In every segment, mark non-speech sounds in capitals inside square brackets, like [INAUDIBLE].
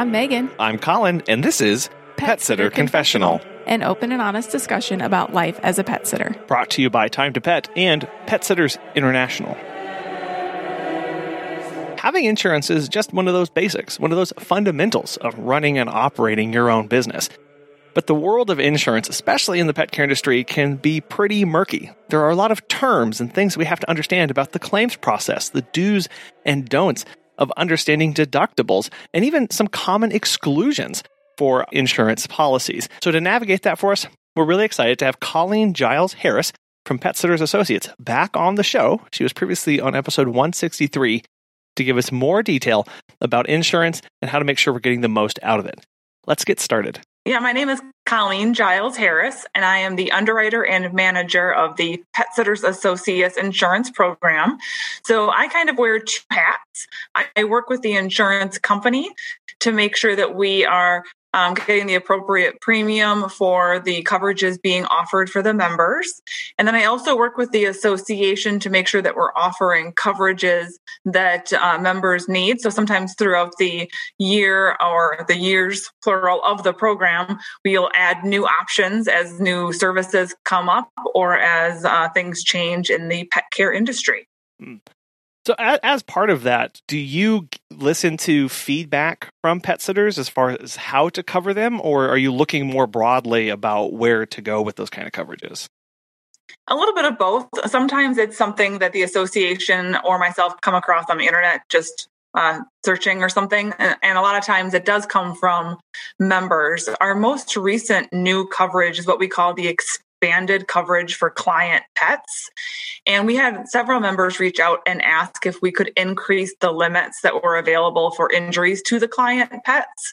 I'm Megan. I'm Colin, and this is Pet, Sitter Confessional, an open and honest discussion about life as a pet sitter. brought to you by Time to Pet and Pet Sitters International. Having insurance is just one of those basics, one of those fundamentals of running and operating your own business. But the world of insurance, especially in the pet care industry, can be pretty murky. There are a lot of terms and things we have to understand about the claims process, the do's and don'ts of understanding deductibles, and even some common exclusions for insurance policies. So, to navigate that for us, we're really excited to have Colleen Giles Harris from Pet Sitters Associates back on the show. She was previously on episode 163 to give us more detail about insurance and how to make sure we're getting the most out of it. Let's get started. Yeah, my name is Colleen Giles Harris, and I am the underwriter and manager of the Pet Sitters Associates Insurance Program. So I kind of wear two hats. I work with the insurance company to make sure that we are um, getting the appropriate premium for the coverages being offered for the members. And then I also work with the association to make sure that we're offering coverages that uh, members need. So sometimes throughout the year or the years plural of the program, we'll add new options as new services come up or as uh, things change in the pet care industry. So, as, part of that, do you listen to feedback from pet sitters as far as how to cover them, or are you looking more broadly about where to go with those kind of coverages? A little bit of both. Sometimes it's something that the association or myself come across on the internet just uh, searching or something. And, and, a lot of times it does come from members. Our most recent new coverage is what we call the expanded coverage for client pets. And we had several members reach out and ask if we could increase the limits that were available for injuries to the client pets.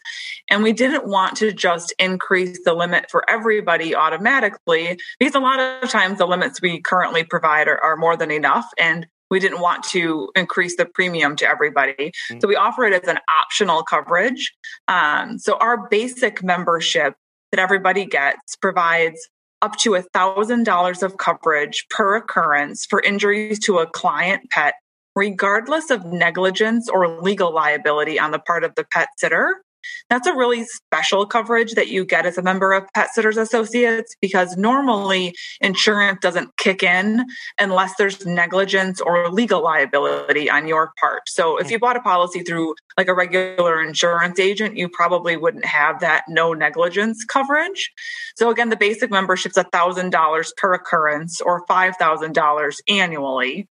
And we didn't want to just increase the limit for everybody automatically because a lot of times the limits we currently provide are, are more than enough. And we didn't want to increase the premium to everybody. Mm-hmm. So we offer it as an optional coverage. Um, so our basic membership that everybody gets provides up to $1,000 of coverage per occurrence for injuries to a client pet, regardless of negligence or legal liability on the part of the pet sitter. That's a really special coverage that you get as a member of Pet Sitters Associates because normally insurance doesn't kick in unless there's negligence or legal liability on your part. So if you bought a policy through like a regular insurance agent, you probably wouldn't have that no negligence coverage. So again, the basic membership's $1,000 per occurrence or $5,000 annually.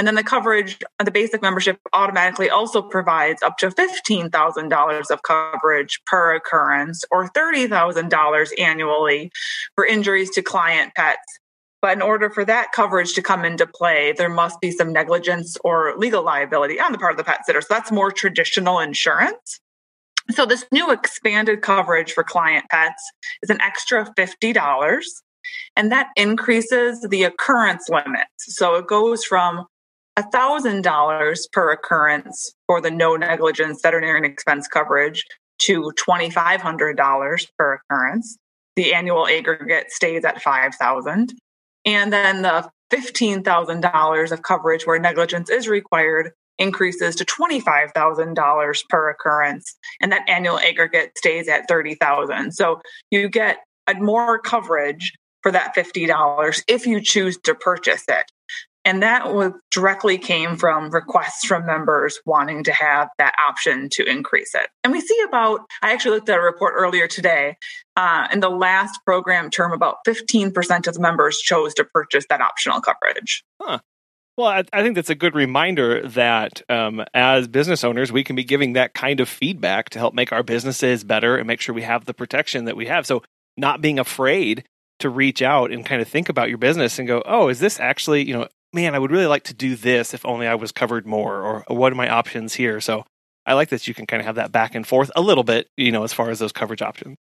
And then the coverage, uh, the basic membership automatically also provides up to $15,000 of coverage per occurrence or $30,000 annually for injuries to client pets. But in order for that coverage to come into play, there must be some negligence or legal liability on the part of the pet sitter. So that's more traditional insurance. So this new expanded coverage for client pets is an extra $50 and that increases the occurrence limits. So it goes from $1,000 per occurrence for the no negligence veterinarian expense coverage to $2,500 per occurrence. The annual aggregate stays at 5000 And then the $15,000 of coverage where negligence is required increases to $25,000 per occurrence. And that annual aggregate stays at 30000 So you get more coverage for that $50 if you choose to purchase it. And that was directly came from requests from members wanting to have that option to increase it. And we see about, I actually looked at a report earlier today. Uh, in the last program term, about 15% of members chose to purchase that optional coverage. Huh. Well, I, I, think that's a good reminder that um, as business owners, we can be giving that kind of feedback to help make our businesses better and make sure we have the protection that we have. So, not being afraid to reach out and kind of think about your business and go, oh, is this actually, you know, man, I would really like to do this if only I was covered more, or what are my options here? So I like that you can kind of have that back and forth a little bit, you know, as far as those coverage options.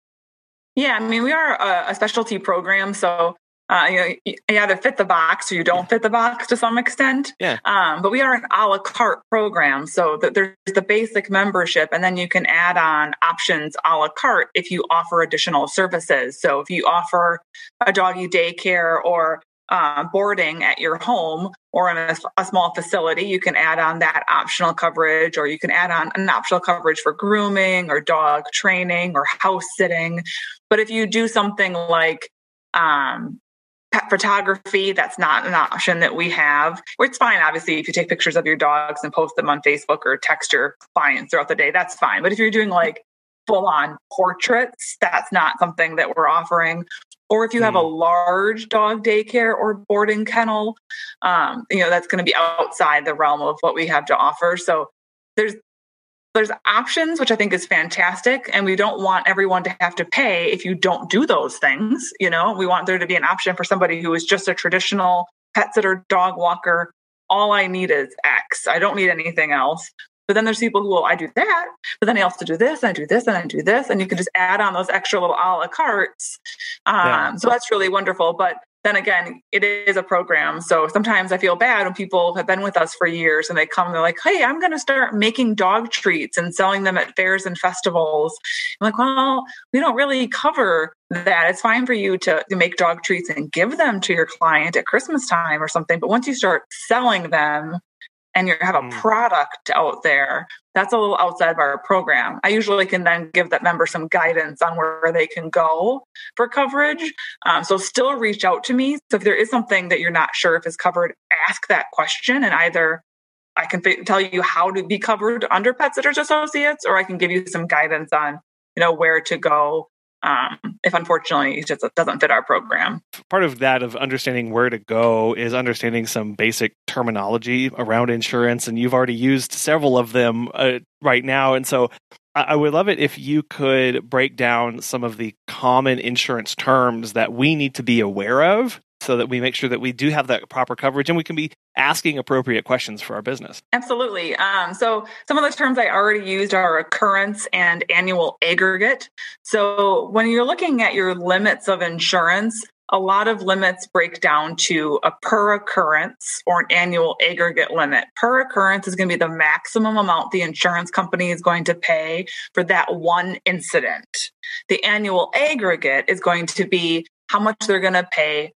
Yeah, I mean, we are a, a specialty program, so uh, you, know, you either fit the box or you don't fit the box to some extent. Yeah. Um, but we are an a la carte program, so that there's the basic membership, and then you can add on options a la carte if you offer additional services. So if you offer a doggy daycare or uh, boarding at your home or in a, a, small facility, you can add on that optional coverage, or you can add on an optional coverage for grooming or dog training or house sitting. But if you do something like um, pet photography, that's not an option that we have. It's fine, obviously, if you take pictures of your dogs and post them on Facebook or text your clients throughout the day, that's fine. But if you're doing like full on portraits, that's not something that we're offering. Or if you have a hmm. large dog daycare or boarding kennel, um, you know, that's going to be outside the realm of what we have to offer. So there's there's options which i think is fantastic and we don't want everyone to have to pay if you don't do those things you know we want there to be an option for somebody who is just a traditional pet sitter dog walker all i need is x i don't need anything else but then there's people who will, I do that, but then I also do this, and I do this, and I do this, and you can just add on those extra little a la cartes. Um, yeah. So that's really wonderful. But then again, it is a program. So sometimes I feel bad when people have been with us for years and they come and they're like, hey, I'm going to start making dog treats and selling them at fairs and festivals. I'm like, well, we don't really cover that. It's fine for you to, to make dog treats and give them to your client at Christmas time or something. But once you start selling them, and you have a mm. product out there, that's a little outside of our program. I usually can then give that member some guidance on where they can go for coverage. Um, so still reach out to me. So if there is something that you're not sure if is covered, ask that question and either I can f- tell you how to be covered under Pet Sitters Associates, or I can give you some guidance on, you know, where to go um, if unfortunately it just doesn't fit our program. Part of that of understanding where to go is understanding some basic terminology around insurance, and you've already used several of them uh, right now. And so I would love it if you could break down some of the common insurance terms that we need to be aware of so that we make sure that we do have that proper coverage and we can be asking appropriate questions for our business. Absolutely. Um, so, some of the terms I already used are occurrence and annual aggregate. So, when you're looking at your limits of insurance, a lot of limits break down to a per occurrence or an annual aggregate limit. Per occurrence is going to be the maximum amount the insurance company is going to pay for that one incident. The annual aggregate is going to be how much they're going to pay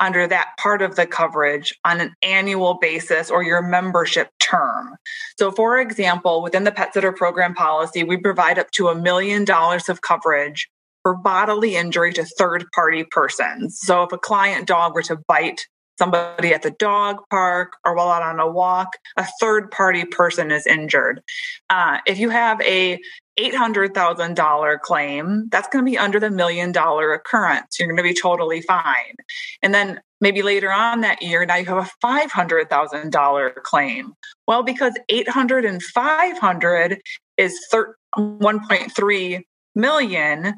under that part of the coverage on an annual basis or your membership term. So, for example, within the pet sitter program policy, we provide up to a million dollars of coverage for bodily injury to third party persons. So, if a client dog were to bite somebody at the dog park or while out on a walk, a third party person is injured. Uh, if you have a $800,000 claim, that's going to be under the million dollar occurrence. You're going to be totally fine. And then maybe later on that year, now you have a $500,000 claim. Well, because 800 and 500 is 1.3 million,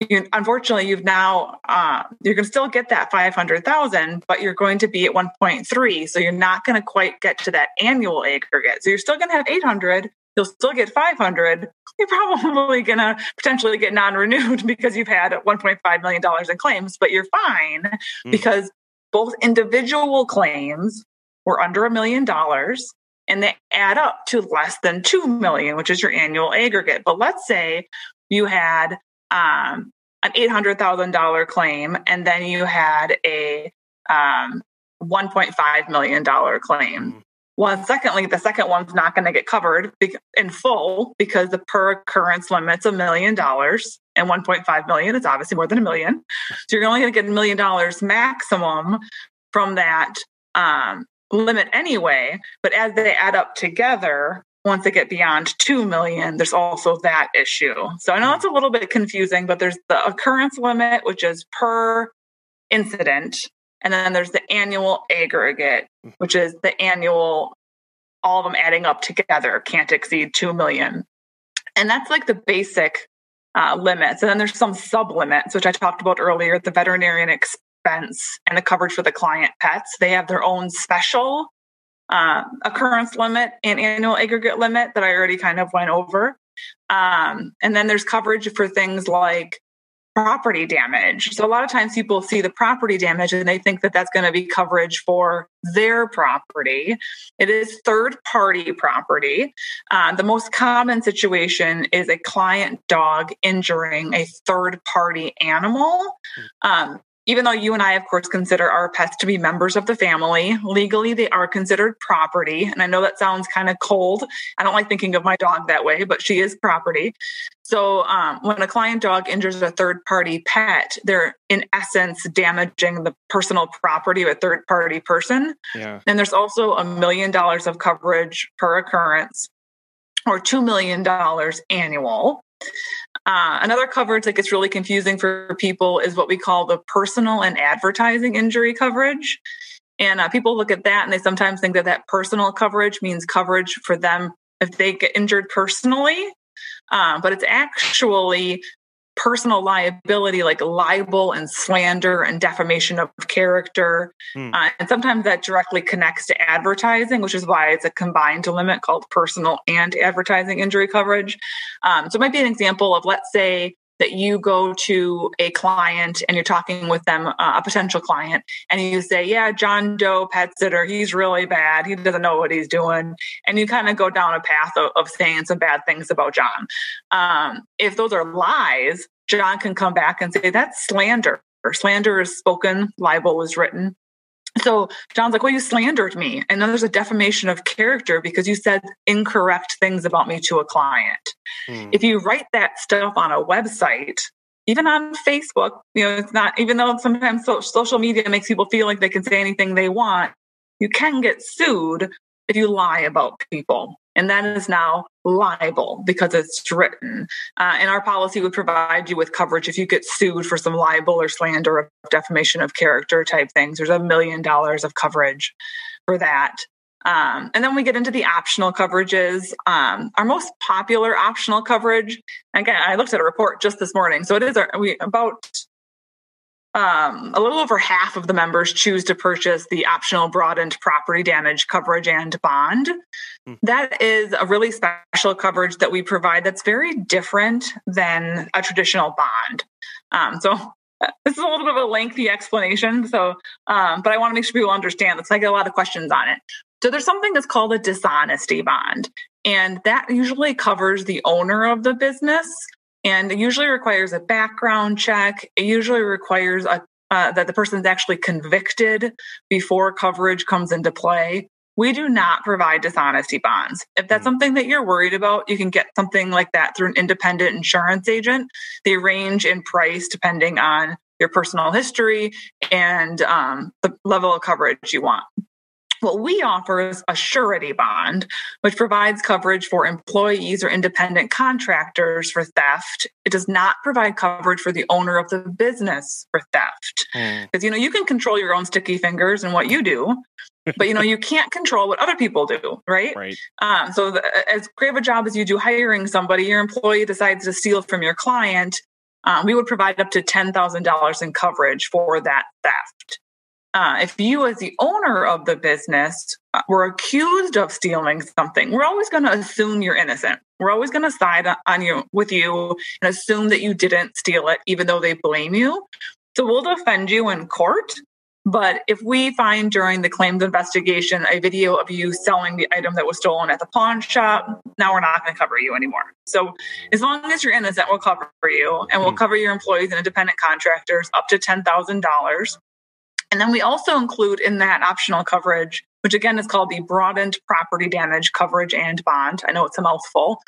you, unfortunately, you've now uh, you're going to still get that five hundred thousand, but you're going to be at one point three, so you're not going to quite get to that annual aggregate. So you're still going to have eight hundred. You'll still get five hundred. You're probably going to potentially get non-renewed [LAUGHS] because you've had one point five million dollars in claims, but you're fine mm. because both individual claims were under a million dollars and they add up to less than 2 million which is your annual aggregate but let's say you had um, an $800,000 claim, and then you had a um, $1.5 million claim. Mm. Well, secondly, the second one's not going to get covered in full because the per occurrence limit's a million dollars and 1.5 million is obviously more than a million. So you're only going to get a million dollars maximum from that um, limit anyway. But as they add up together, once they get beyond 2 million, there's also that issue. So I know it's a little bit confusing, but there's the occurrence limit, which is per incident. And then there's the annual aggregate, which is the annual, all of them adding up together can't exceed 2 million. And that's like the basic uh, limits. And then there's some sub limits, which I talked about earlier the veterinarian expense and the coverage for the client pets. They have their own special uh, occurrence limit and annual aggregate limit that I already kind of went over. Um, and then there's coverage for things like property damage. So a lot of times people see the property damage and they think that that's going to be coverage for their property. It is third party property. Uh, the most common situation is a client dog injuring a third party animal. Um, even though you and I, of course, consider our pets to be members of the family, legally they are considered property. And I know that sounds kind of cold. I don't like thinking of my dog that way, but she is property. So um, when a client dog injures a third party pet, they're in essence damaging the personal property of a third party person. Yeah. And there's also a million dollars of coverage per occurrence or $2 million annual. Uh, another coverage that gets really confusing for people is what we call the personal and advertising injury coverage. And uh, people look at that and they sometimes think that that personal coverage means coverage for them if they get injured personally. Uh, but it's actually personal liability like libel and slander and defamation of character. Hmm. Uh, and sometimes that directly connects to advertising, which is why it's a combined limit called personal and advertising injury coverage. Um, so it might be an example of, let's say, that you go to a client and you're talking with them, uh, a potential client, and you say, Yeah, John Doe pet sitter, he's really bad. He doesn't know what he's doing. And you kind of go down a path of, of saying some bad things about John. Um, if those are lies, John can come back and say, That's slander. Slander is spoken, libel is written. So John's like, well, you slandered me. And then there's a defamation of character because you said incorrect things about me to a client. Hmm. If you write that stuff on a website, even on Facebook, you know, it's not, even though sometimes social media makes people feel like they can say anything they want, you can get sued if you lie about people. And that is now libel because it's written. Uh, and our policy would provide you with coverage if you get sued for some libel or slander or defamation of character type things. There's a million dollars of coverage for that. Um, and then we get into the optional coverages. Um, our most popular optional coverage, again, I looked at a report just this morning. So it is our, we, about um, a little over half of the members choose to purchase the optional broadened property damage coverage and bond. Mm. That is a really special coverage that we provide that's very different than a traditional bond. Um, so [LAUGHS] this is a little bit of a lengthy explanation. So, um, but I want to make sure people understand this. I get a lot of questions on it. So there's something that's called a dishonesty bond, and that usually covers the owner of the business and it usually requires a background check. It usually requires a, uh, that the person's actually convicted before coverage comes into play. We do not provide dishonesty bonds. If that's mm. something that you're worried about, you can get something like that through an independent insurance agent. They range in price depending on your personal history and um, the level of coverage you want. What we offer is a surety bond, which provides coverage for employees or independent contractors for theft. It does not provide coverage for the owner of the business for theft. Because, mm. you know, you can control your own sticky fingers and what you do, but, you know, you can't control what other people do, right? Right. Um, so, the, as great of a job as you do hiring somebody, your employee decides to steal from your client, um, we would provide up to $10,000 in coverage for that theft. Uh, if you, as the owner of the business, uh, were accused of stealing something, we're always going to assume you're innocent. We're always going to side on you with you and assume that you didn't steal it, even though they blame you. So we'll defend you in court. But if we find during the claims investigation a video of you selling the item that was stolen at the pawn shop, now we're not going to cover you anymore. So as long as you're innocent, we'll cover you and we'll hmm. cover your employees and independent contractors up to $10,000. And then we also include in that optional coverage, which again is called the broadened property damage coverage and bond. I know it's a mouthful.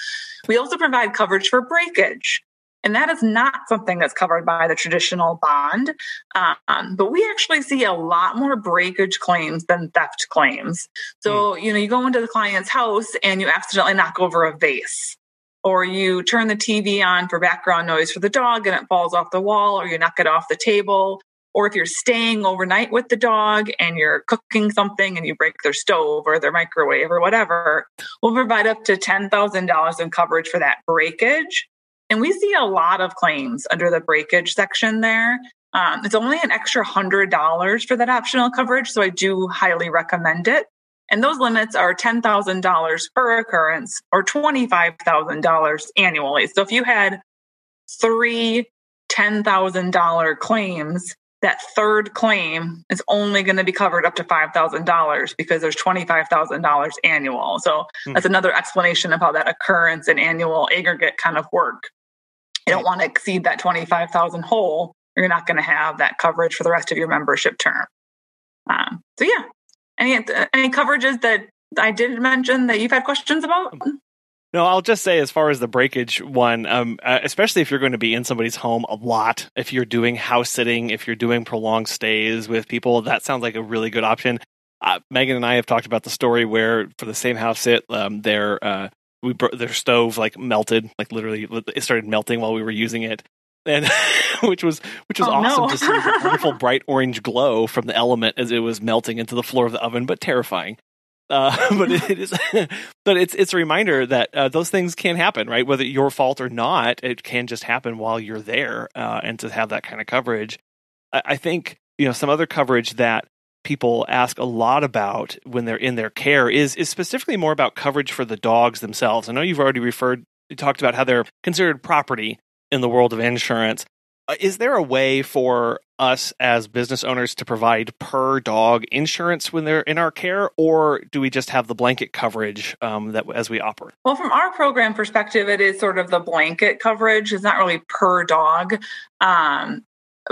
We also provide coverage for breakage. And that is not something that's covered by the traditional bond. Um, but we actually see a lot more breakage claims than theft claims. So, mm. you know, you go into the client's house and you accidentally knock over a vase or you turn the TV on for background noise for the dog and it falls off the wall, or you knock it off the table, or if you're staying overnight with the dog and you're cooking something and you break their stove or their microwave or whatever, we'll provide up to $10,000 in coverage for that breakage. And we see a lot of claims under the breakage section there. Um, it's only an extra $100 for that optional coverage, so I do highly recommend it. And those limits are $10,000 per occurrence or $25,000 annually. So if you had three $10,000 claims, that third claim is only going to be covered up to $5,000 because there's $25,000 annual. So hmm. that's another explanation of how that occurrence and annual aggregate kind of work. You don't want to exceed that 25,000 whole you're not going to have that coverage for the rest of your membership term. Um, so yeah, any any coverages that I didn't mention that you've had questions about? No, I'll just say as far as the breakage one, um, uh, especially if you're going to be in somebody's home a lot, if you're doing house sitting, if you're doing prolonged stays with people, that sounds like a really good option. Uh, Megan and I have talked about the story where for the same house sit, um, their uh, we bro- their stove like melted, like literally it started melting while we were using it, and [LAUGHS] which was which was Oh, awesome no. to see the wonderful [LAUGHS] bright orange glow from the element as it was melting into the floor of the oven, but terrifying. Uh, [LAUGHS] but it is, [LAUGHS] but it's it's a reminder that uh, those things can happen, right? Whether your fault or not, it can just happen while you're there, uh, and to have that kind of coverage, I, I think you know some other coverage that people ask a lot about when they're in their care is is specifically more about coverage for the dogs themselves. I know you've already referred, talked about how they're considered property in the world of insurance. Uh, is there a way for us as business owners to provide per dog insurance when they're in our care, or do we just have the blanket coverage um, that as we operate? Well, from our program perspective, it is sort of the blanket coverage. It's not really per dog. Um,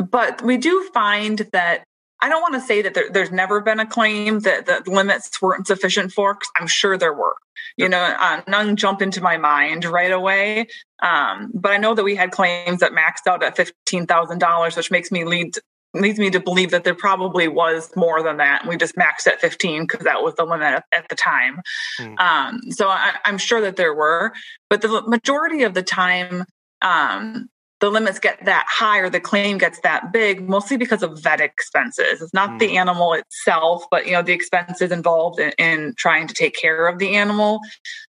but we do find that I don't want to say that there, there's never been a claim that the limits weren't sufficient for. I'm sure there were. You know, uh, none jump into my mind right away. Um, but I know that we had claims that maxed out at fifteen thousand dollars, which makes me lead leads me to believe that there probably was more than that. We just maxed at fifteen because that was the limit at, at the time. Hmm. Um, so I, I'm sure that there were, but the majority of the time, um, the limits get that high or the claim gets that big, mostly because of vet expenses. It's not the animal itself, but you know the expenses involved in, in trying to take care of the animal.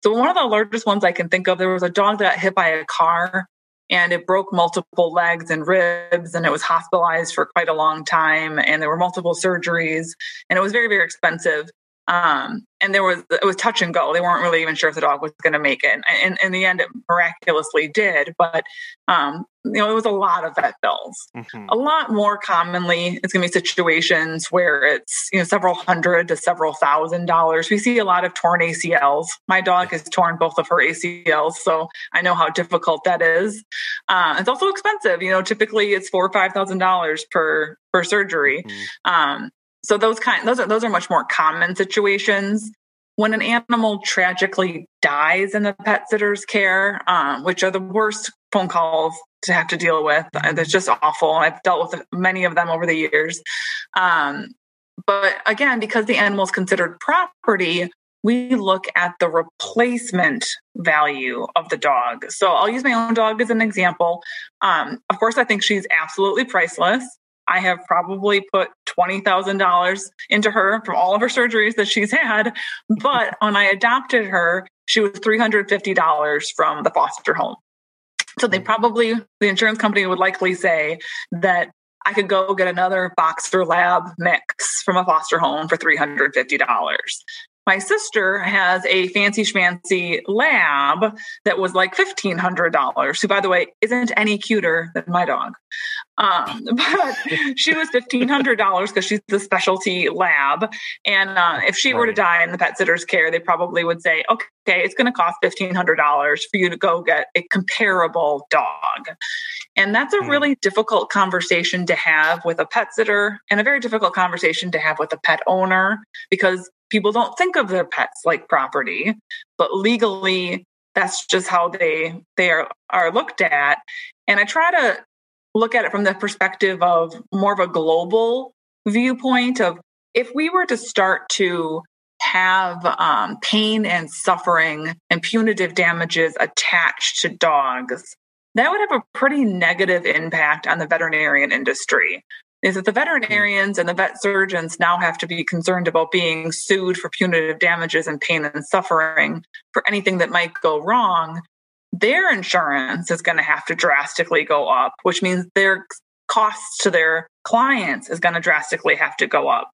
So one of the largest ones I can think of, there was a dog that got hit by a car and it broke multiple legs and ribs and it was hospitalized for quite a long time and there were multiple surgeries and it was very very expensive um, and there was it was touch and go. They weren't really even sure if the dog was going to make it. And in the end it miraculously did but um, you know it was a lot of vet bills. Mhm. a lot more commonly it's going to be situations where it's you know several hundred to several thousand dollars. We see a lot of torn acls my dog has torn both of her acls so i know how difficult that is. Uh, it's also expensive. You know typically it's four or five thousand dollars per per surgery. Mhm. um, so those kind those are those are much more common situations when an animal tragically dies in the pet sitter's care, um, which are the worst phone calls to have to deal with. Uh, It's just awful. I've dealt with many of them over the years. Um, but again, because the animal is considered property, we look at the replacement value of the dog. So I'll use my own dog as an example. Um, of course, I think she's absolutely priceless. I have probably put $20,000 into her from all of her surgeries that she's had. But [LAUGHS] when I adopted her, she was $350 from the foster home. So they probably, the insurance company would likely say that I could go get another Boxer Lab mix from a foster home for $350. My sister has a fancy schmancy lab that was like $1,500, who, by the way, isn't any cuter than my dog. Um, [LAUGHS] but she was $1,500 because she's the specialty lab. And uh, if she were to die in the pet sitter's care, they probably would say, okay, it's going to cost $1,500 for you to go get a comparable dog. And that's a Hmm. really difficult conversation to have with a pet sitter and a very difficult conversation to have with a pet owner because people don't think of their pets like property, but legally that's just how they they are, are looked at. And I try to look at it from the perspective of more of a global viewpoint of if we were to start to have um, pain and suffering and punitive damages attached to dogs, that would have a pretty negative impact on the veterinarian industry. Is that the veterinarians and the vet surgeons now have to be concerned about being sued for punitive damages and pain and suffering for anything that might go wrong? Their insurance is going to have to drastically go up, which means their costs to their clients is going to drastically have to go up.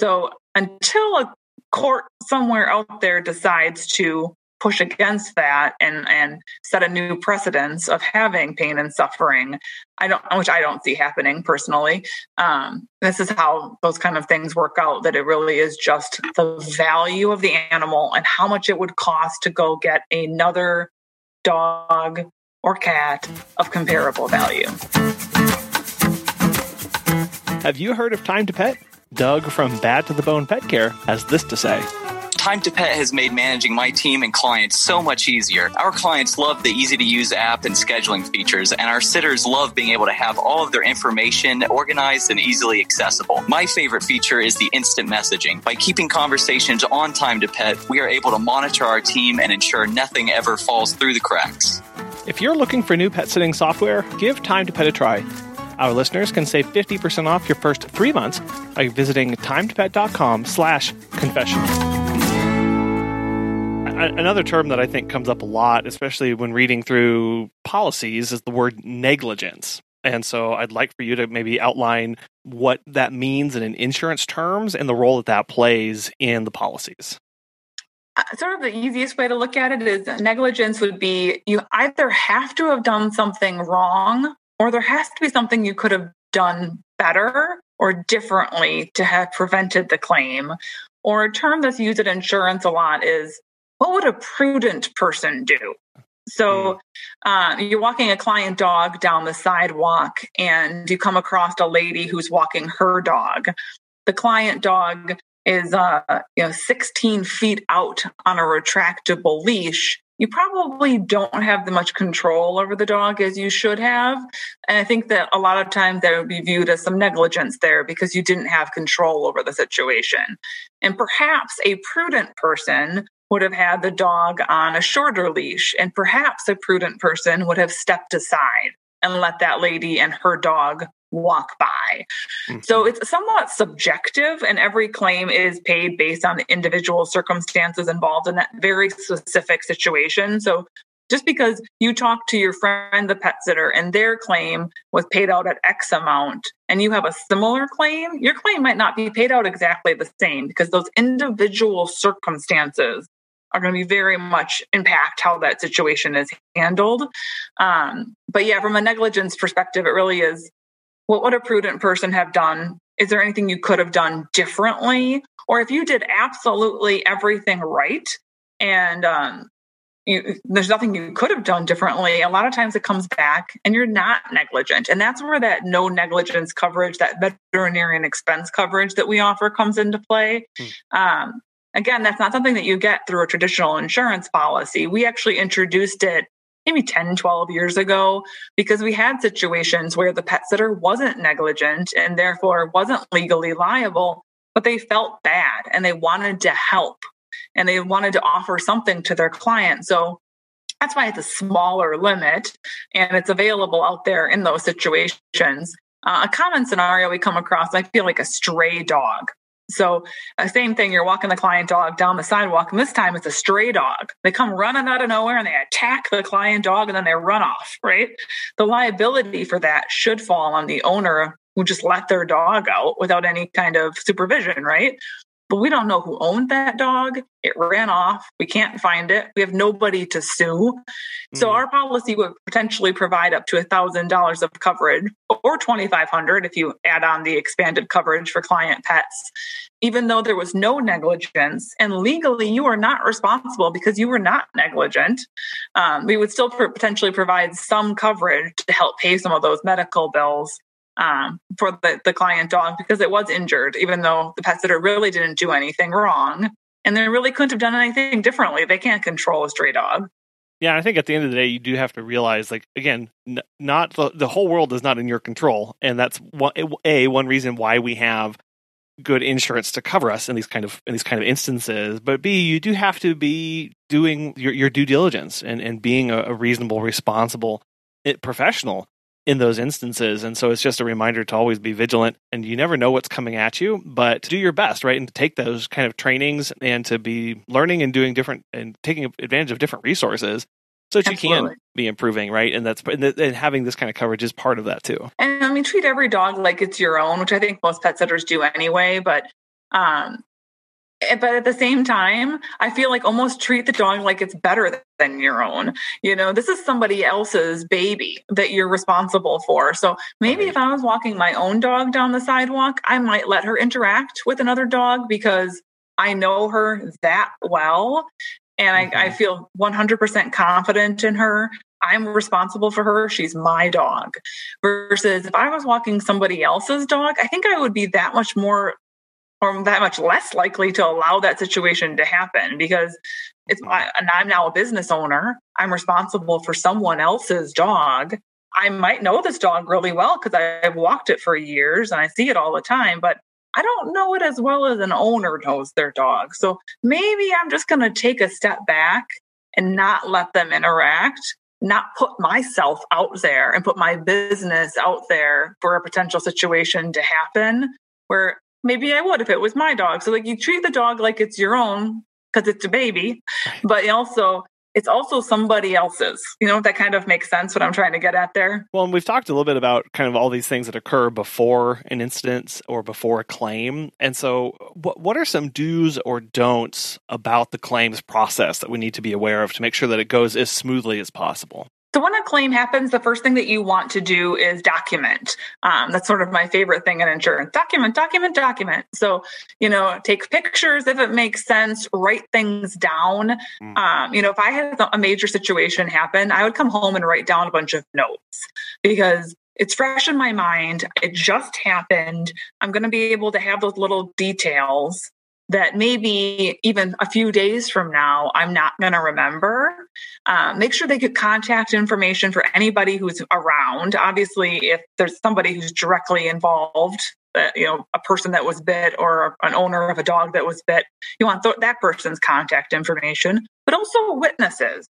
So until a court somewhere out there decides to push against that and and set a new precedence of having pain and suffering i don't which i don't see happening personally um, this is how those kind of things work out that it really is just the value of the animal and how much it would cost to go get another dog, or cat of comparable value. Have you heard of Time to Pet? Doug from Bad to the Bone Pet Care has this to say. Time to Pet has made managing my team and clients so much easier. Our clients love the easy to use app and scheduling features, and our sitters love being able to have all of their information organized and easily accessible. My favorite feature is the instant messaging. By keeping conversations on Time to Pet, we are able to monitor our team and ensure nothing ever falls through the cracks. If you're looking for new pet sitting software, give Time to Pet a try. Our listeners can save 50% off your first three months by visiting timetopet.com slash confession another term that I think comes up a lot, especially when reading through policies, is the word negligence. And so I'd like for you to maybe outline what that means in insurance terms and the role that that plays in the policies. Uh, sort of the easiest way to look at it is negligence would be you either have to have done something wrong or there has to be something you could have done better or differently to have prevented the claim. Or a term that's used in insurance a lot is what would a prudent person do? So uh, you're walking a client dog down the sidewalk and you come across a lady who's walking her dog. The client dog is uh, you know 16 feet out on a retractable leash. You probably don't have the much control over the dog as you should have. And I think that a lot of times that would be viewed as some negligence there because you didn't have control over the situation. And perhaps a prudent person would have had the dog on a shorter leash, and perhaps a prudent person would have stepped aside and let that lady and her dog walk by. Mm-hmm. So it's somewhat subjective, and every claim is paid based on the individual circumstances involved in that very specific situation. So just because you talk to your friend, the pet sitter, and their claim was paid out at X amount, and you have a similar claim, your claim might not be paid out exactly the same because those individual circumstances are going to be very much impact how that situation is handled. Um, but yeah, from a negligence perspective, it really is what would a prudent person have done? Is there anything you could have done differently? Or if you did absolutely everything right and um, you, there's nothing you could have done differently, a lot of times it comes back and you're not negligent. And that's where that no negligence coverage, that veterinarian expense coverage that we offer comes into play. Hmm. Um, Again, that's not something that you get through a traditional insurance policy. We actually introduced it maybe 10, 12 years ago because we had situations where the pet sitter wasn't negligent and therefore wasn't legally liable, but they felt bad and they wanted to help and they wanted to offer something to their client. So that's why it's a smaller limit and it's available out there in those situations. Uh, a common scenario we come across, I feel like a stray dog. So, uh, same thing, you're walking the client dog down the sidewalk, and this time it's a stray dog. They come running out of nowhere and they attack the client dog and then they run off, right? The liability for that should fall on the owner who just let their dog out without any kind of supervision, right? But we don't know who owned that dog. It ran off. We can't find it. We have nobody to sue. Mm. So our policy would potentially provide up to $1,000 of coverage or 2500 if you add on the expanded coverage for client pets. Even though there was no negligence and legally you are not responsible because you were not negligent, um, we would still potentially provide some coverage to help pay some of those medical bills um, for the, the client dog because it was injured, even though the pet sitter really didn't do anything wrong. And they really couldn't have done anything differently. They can't control a stray dog. Yeah, I think at the end of the day, you do have to realize, like, again, n- not the, the whole world is not in your control, and that's one, a one reason why we have good insurance to cover us in these kind of in these kind of instances. But b, you do have to be doing your, your due diligence and and being a, a reasonable, responsible eh, professional in those instances. And so it's just a reminder to always be vigilant and you never know what's coming at you, but to do your best, right? And to take those kind of trainings and to be learning and doing different and taking advantage of different resources so that Absolutely. you can be improving, right? And that's and, and having this kind of coverage is part of that too. And I mean, treat every dog like it's your own, which I think most pet sitters do anyway. But um, but at the same time, I feel like almost treat the dog like it's better than your own. You know, this is somebody else's baby that you're responsible for. So maybe if I was walking my own dog down the sidewalk, I might let her interact with another dog because I know her that well. and I, I Mhm. feel 100% confident in her. I'm responsible for her. She's my dog. Versus if I was walking somebody else's dog, I think I would be that much more or that much less likely to allow that situation to happen because it's mm-hmm. my, and I'm now a business owner. I'm responsible for someone else's dog. I might know this dog really well because I've walked it for years and I see it all the time, but I don't know it as well as an owner knows their dog. So maybe I'm just going to take a step back and not let them interact, not put myself out there and put my business out there for a potential situation to happen where maybe I would if it was my dog. So like you treat the dog like it's your own because it's a baby, but also it's also somebody else's. You know, if that kind of makes sense what I'm trying to get at there. Well, and we've talked a little bit about kind of all these things that occur before an incident or before a claim. And so, what what are some do's or don'ts about the claims process that we need to be aware of to make sure that it goes as smoothly as possible? So when a claim happens, the first thing that you want to do is document. Um, that's sort of my favorite thing in insurance: document, document, document. So you know, take pictures if it makes sense. Write things down. Mm. Um, you know, if I had a major situation happen, I would come home and write down a bunch of notes because it's fresh in my mind. It just happened. I'm going to be able to have those little details that maybe even a few days from now I'm not going to remember. Um, make sure they get contact information for anybody who's around. Obviously, if there's somebody who's directly involved, uh, you know, a person that was bit or an owner of a dog that was bit, you want th- that person's contact information, but also witnesses.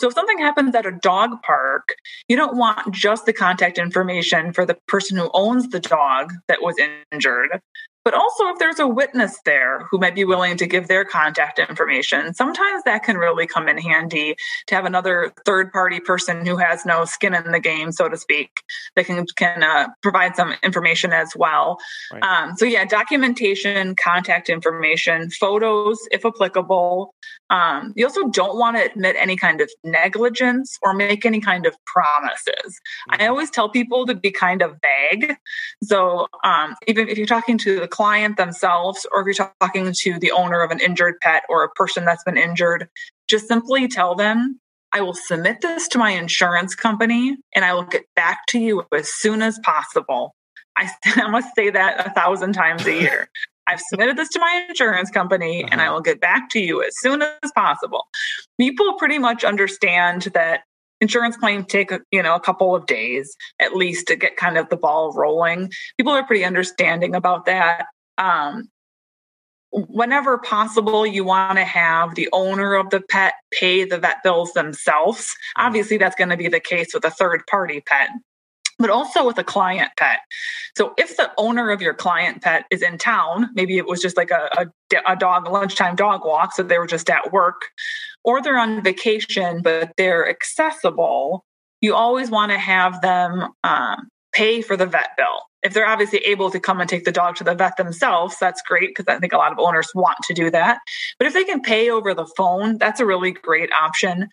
So if something happens at a dog park, you don't want just the contact information for the person who owns the dog that was injured, but also if there's a witness there who might be willing to give their contact information. Sometimes that can really come in handy to have another third party person who has no skin in the game, so to speak, that can can uh, provide some information as well. Right. Um, so yeah, documentation, contact information, photos if applicable. Um, you also don't want to admit any kind of negligence or make any kind of promises. I always tell people to be kind of vague. So um, even if you're talking to the client themselves or if you're talking to the owner of an injured pet or a person that's been injured, just simply tell them, I will submit this to my insurance company and I will get back to you as soon as possible. I, [LAUGHS] I must say that a thousand times a year. [LAUGHS] I've submitted this to my insurance company and I Uh-huh. will get back to you as soon as possible. People pretty much understand that insurance claims take you know a couple of days at least to get kind of the ball rolling. People are pretty understanding about that. Um, whenever possible, you want to have the owner of the pet pay the vet bills themselves. Obviously, that's going to be the case with a third party pet but also with a client pet. So if the owner of your client pet is in town, maybe it was just like a, a, a dog, a lunchtime dog walk, so they were just at work, or they're on vacation, but they're accessible, you always want to have them um, pay for the vet bill. If they're obviously able to come and take the dog to the vet themselves, that's great because I think a lot of owners want to do that. But if they can pay over the phone, that's a really great option.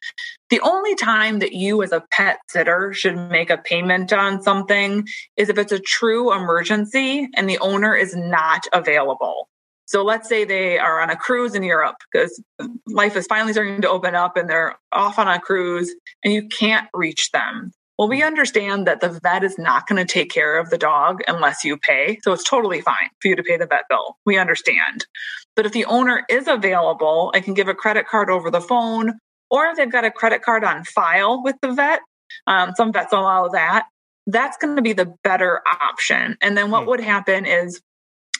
The only time that you, as a pet sitter, should make a payment on something is if it's a true emergency and the owner is not available. So let's say they are on a cruise in Europe because life is finally starting to open up and they're off on a cruise and you can't reach them. Well, we understand that the vet is not going to take care of the dog unless you pay. So it's totally fine for you to pay the vet bill. We understand. But if the owner is available and can give a credit card over the phone, or if they've got a credit card on file with the vet, um, some vets allow that, that's going to be the better option. And then what Hmm. would happen is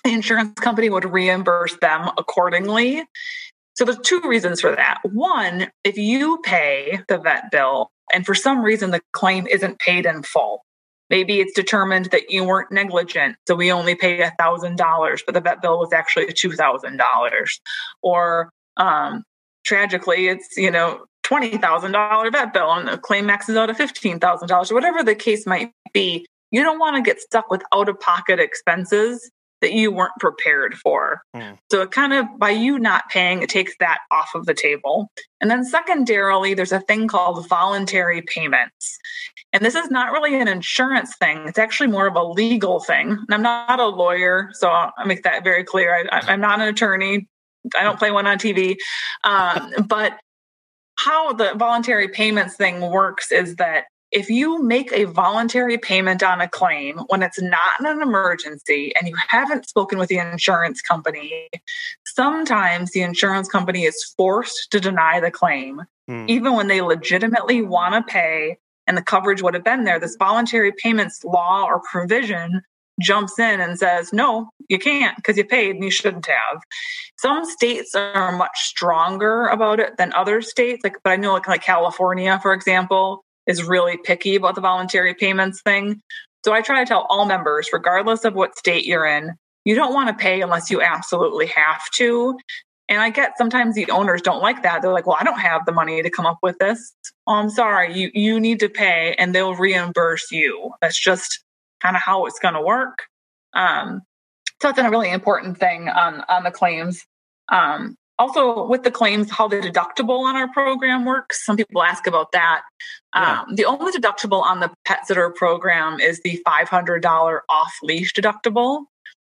the insurance company would reimburse them accordingly. So there's two reasons for that. One, if you pay the vet bill and for some reason the claim isn't paid in full, maybe it's determined that you weren't negligent, so we only thousand dollars, but the vet bill was actually two thousand dollars, or um, tragically, it's you know twenty thousand dollar vet bill and the claim maxes out at fifteen thousand dollars, or whatever the case might be. You don't want to get stuck with out of pocket expenses that you weren't prepared for. Mm. So it kind of by you not paying, it takes that off of the table. And then secondarily, there's a thing called voluntary payments. And this is not really an insurance thing. It's actually more of a legal thing. And I'm not a lawyer, so I'll make that very clear. I, I'm not an attorney. I don't play one on TV. Um, but how the voluntary payments thing works is that if you make a voluntary payment on a claim when it's not an emergency and you haven't spoken with the insurance company, sometimes the insurance company is forced to deny the claim, hmm. even when they legitimately want to pay and the coverage would have been there. This voluntary payments law or provision jumps in and says, no, you can't because you paid and you shouldn't have. Some states are much stronger about it than other states. Like, but I know like, like California, for example, is really picky about the voluntary payments thing. So I try to tell all members, regardless of what state you're in, you don't want to pay unless you absolutely have to. And I get sometimes the owners don't like that. They're like, well, I don't have the money to come up with this. Oh, I'm sorry. You, you need to pay and they'll reimburse you. That's just kind of how it's going to work. Um, so that's a really important thing on, on the claims. Um, also, with the claims, how the deductible on our program works. Some people ask about that. Yeah. Um, the only deductible on the pet sitter program is the $500 off leash deductible.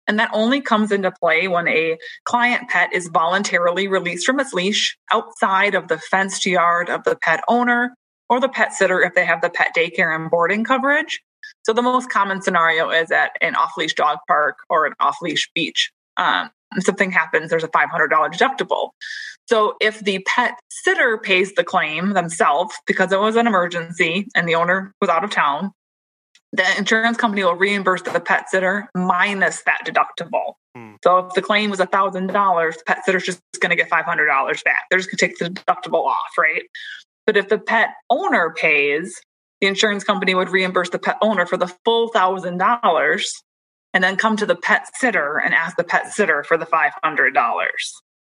And that only comes into play when a client pet is voluntarily released from its leash outside of the fenced yard of the pet owner or the pet sitter if they have the pet daycare and boarding coverage. So the most common scenario is at an off leash dog park or an off leash beach. Um, something happens, there's a $500 deductible. So if the pet sitter pays the claim themselves because it was an emergency and the owner was out of town, the insurance company will reimburse the pet sitter minus that deductible. Hmm. So if the claim was $1,000, the pet sitter's just going to get $500 back. They're just going to take the deductible off, right? But if the pet owner pays, the insurance company would reimburse the pet owner for the full thousand dollars and then come to the pet sitter and ask the pet sitter for the $500.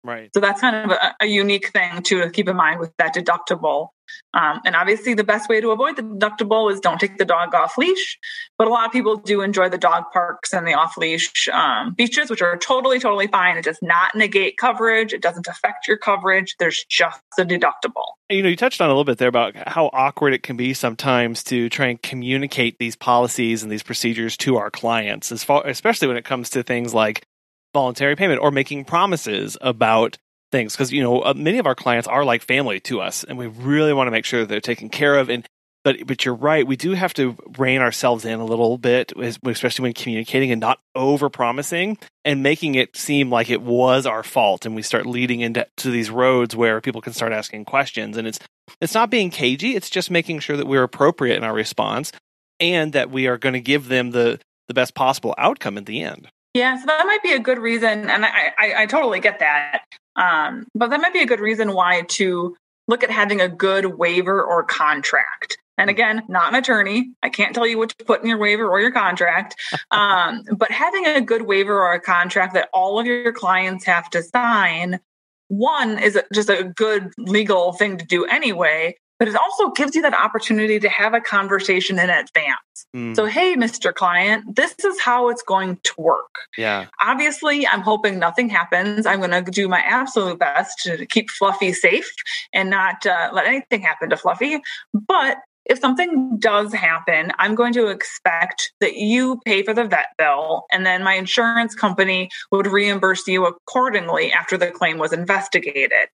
Right. So that's kind of a, a, unique thing to keep in mind with that deductible. Um, and obviously, the best way to avoid the deductible is don't take the dog off leash. But a lot of people do enjoy the dog parks and the off leash um, beaches, which are totally, totally fine. It does not negate coverage. It doesn't affect your coverage. There's just the deductible. You know, you touched on a little bit there about how awkward it can be sometimes to try and communicate these policies and these procedures to our clients, as far, especially when it comes to things like voluntary payment or making promises about things. Because you know uh, many of our clients are like family to us and we really want to make sure they're taken care of and but but you're right we do have to rein ourselves in a little bit especially when communicating and not over promising and making it seem like it was our fault and we start leading into to these roads where people can start asking questions and it's it's not being cagey it's just making sure that we're appropriate in our response and that we are going to give them the the best possible outcome at the end yeah, so that might be a good reason, and I, I, I totally get that. Um, but that might be a good reason why to look at having a good waiver or contract. And again, not an attorney. I can't tell you what to put in your waiver or your contract. Um, [LAUGHS] but having a good waiver or a contract that all of your clients have to sign, one is just a good legal thing to do anyway but it also gives you that opportunity to have a conversation in advance. Mm. So, hey, Mr. Client, this is how it's going to work. Yeah. Obviously, I'm hoping nothing happens. I'm going to do my absolute best to keep Fluffy safe and not uh, let anything happen to Fluffy. But if something does happen, I'm going to expect that you pay for the vet bill and then my insurance company would reimburse you accordingly after the claim was investigated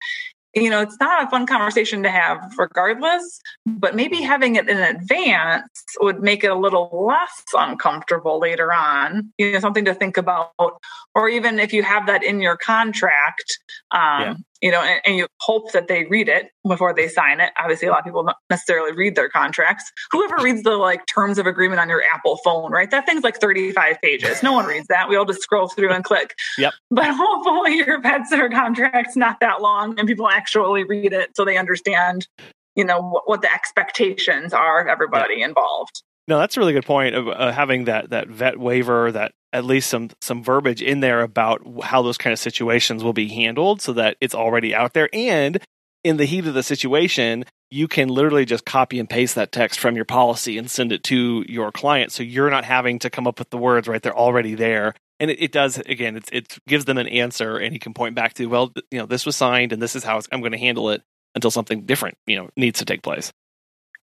you know, it's not a fun conversation to have regardless, but maybe having it in advance would make it a little less uncomfortable later on, you know, something to think about. Or even if you have that in your contract, um, yeah you know, and, and, you hope that they read it before they sign it. Obviously, a lot of people don't necessarily read their contracts. Whoever reads the like terms of agreement on your Apple phone, right? That thing's like 35 pages. No one reads that. We all just scroll through and click. Yep. But hopefully your pet sitter contract's not that long and people actually read it so they understand, you know, what, what the expectations are of everybody involved. No, that's a really good point of uh, having that that vet waiver, that at least some some verbiage in there about how those kind of situations will be handled, so that it's already out there. And in the heat of the situation, you can literally just copy and paste that text from your policy and send it to your client, so you're not having to come up with the words. Right, they're already there. And it, it does again. It, it gives them an answer, and he can point back to, well, you know, this was signed, and this is how I'm going to handle it until something different, you know, needs to take place.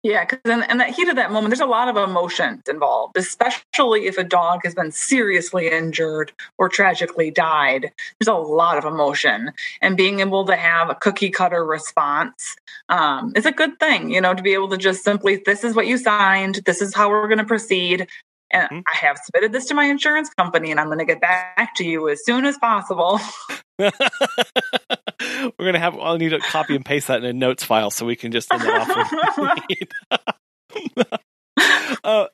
Yeah, because in, in, that heat of that moment, there's a lot of emotions involved, especially if a dog has been seriously injured or tragically died. There's a lot of emotion, and being able to have a cookie cutter response um, is a good thing. You know, to be able to just simply, this is what you signed, this is how we're going to proceed. And mm-hmm. I have submitted this to my insurance company, and I'm going to get back to you as soon as possible. [LAUGHS] [LAUGHS] We're gonna have. I'll need to copy and paste that in a notes file so we can just send that off. [LAUGHS] uh,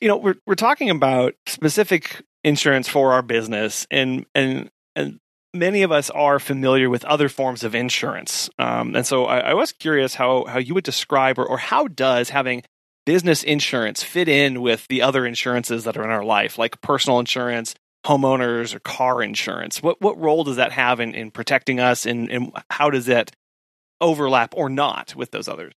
you know, we're we're talking about specific insurance for our business, and and and many of us are familiar with other forms of insurance. Um, and so I, I, was curious how how you would describe or, or how does having business insurance fit in with the other insurances that are in our life, like personal insurance, homeowners or car insurance? What what role does that have in, in protecting us and, and how does that overlap or not with those others?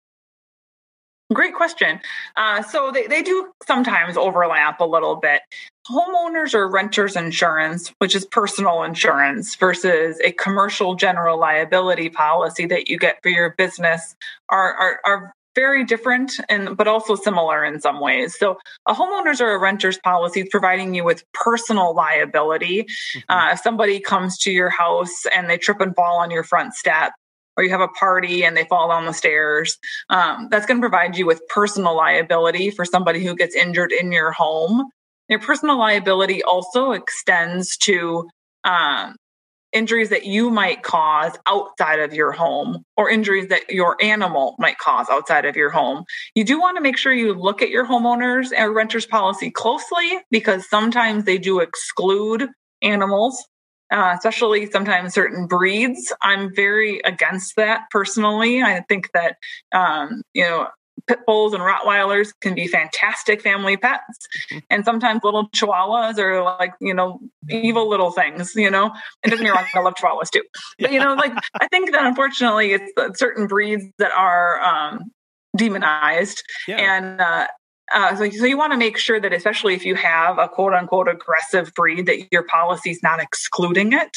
Great question. Uh, so they, they do sometimes overlap a little bit. Homeowners or renters insurance, which is personal insurance, versus a commercial general liability policy that you get for your business, are, are, are very different and but also similar in some ways. So a homeowner's or a renter's policy is providing you with personal liability. Mm-hmm. Uh, if somebody comes to your house and they trip and fall on your front step, or you have a party and they fall down the stairs, um, that's going to provide you with personal liability for somebody who gets injured in your home. Your personal liability also extends to um, injuries that you might cause outside of your home or injuries that your animal might cause outside of your home. You do want to make sure you look at your homeowners and renters policy closely because sometimes they do exclude animals. Uh, especially sometimes certain breeds. I'm very against that personally. I think that um, you know pit bulls and Rottweilers can be fantastic family pets. Mm-hmm. And sometimes little chihuahuas are like, you know, evil little things, you know. And doesn't get me wrong, I love chihuahuas too. [LAUGHS] But, you know, like, I think that unfortunately it's certain breeds that are um, demonized. Yeah. And, uh, uh, so, so you want to make sure that, especially if you have a quote unquote aggressive breed, that your policy is not excluding it.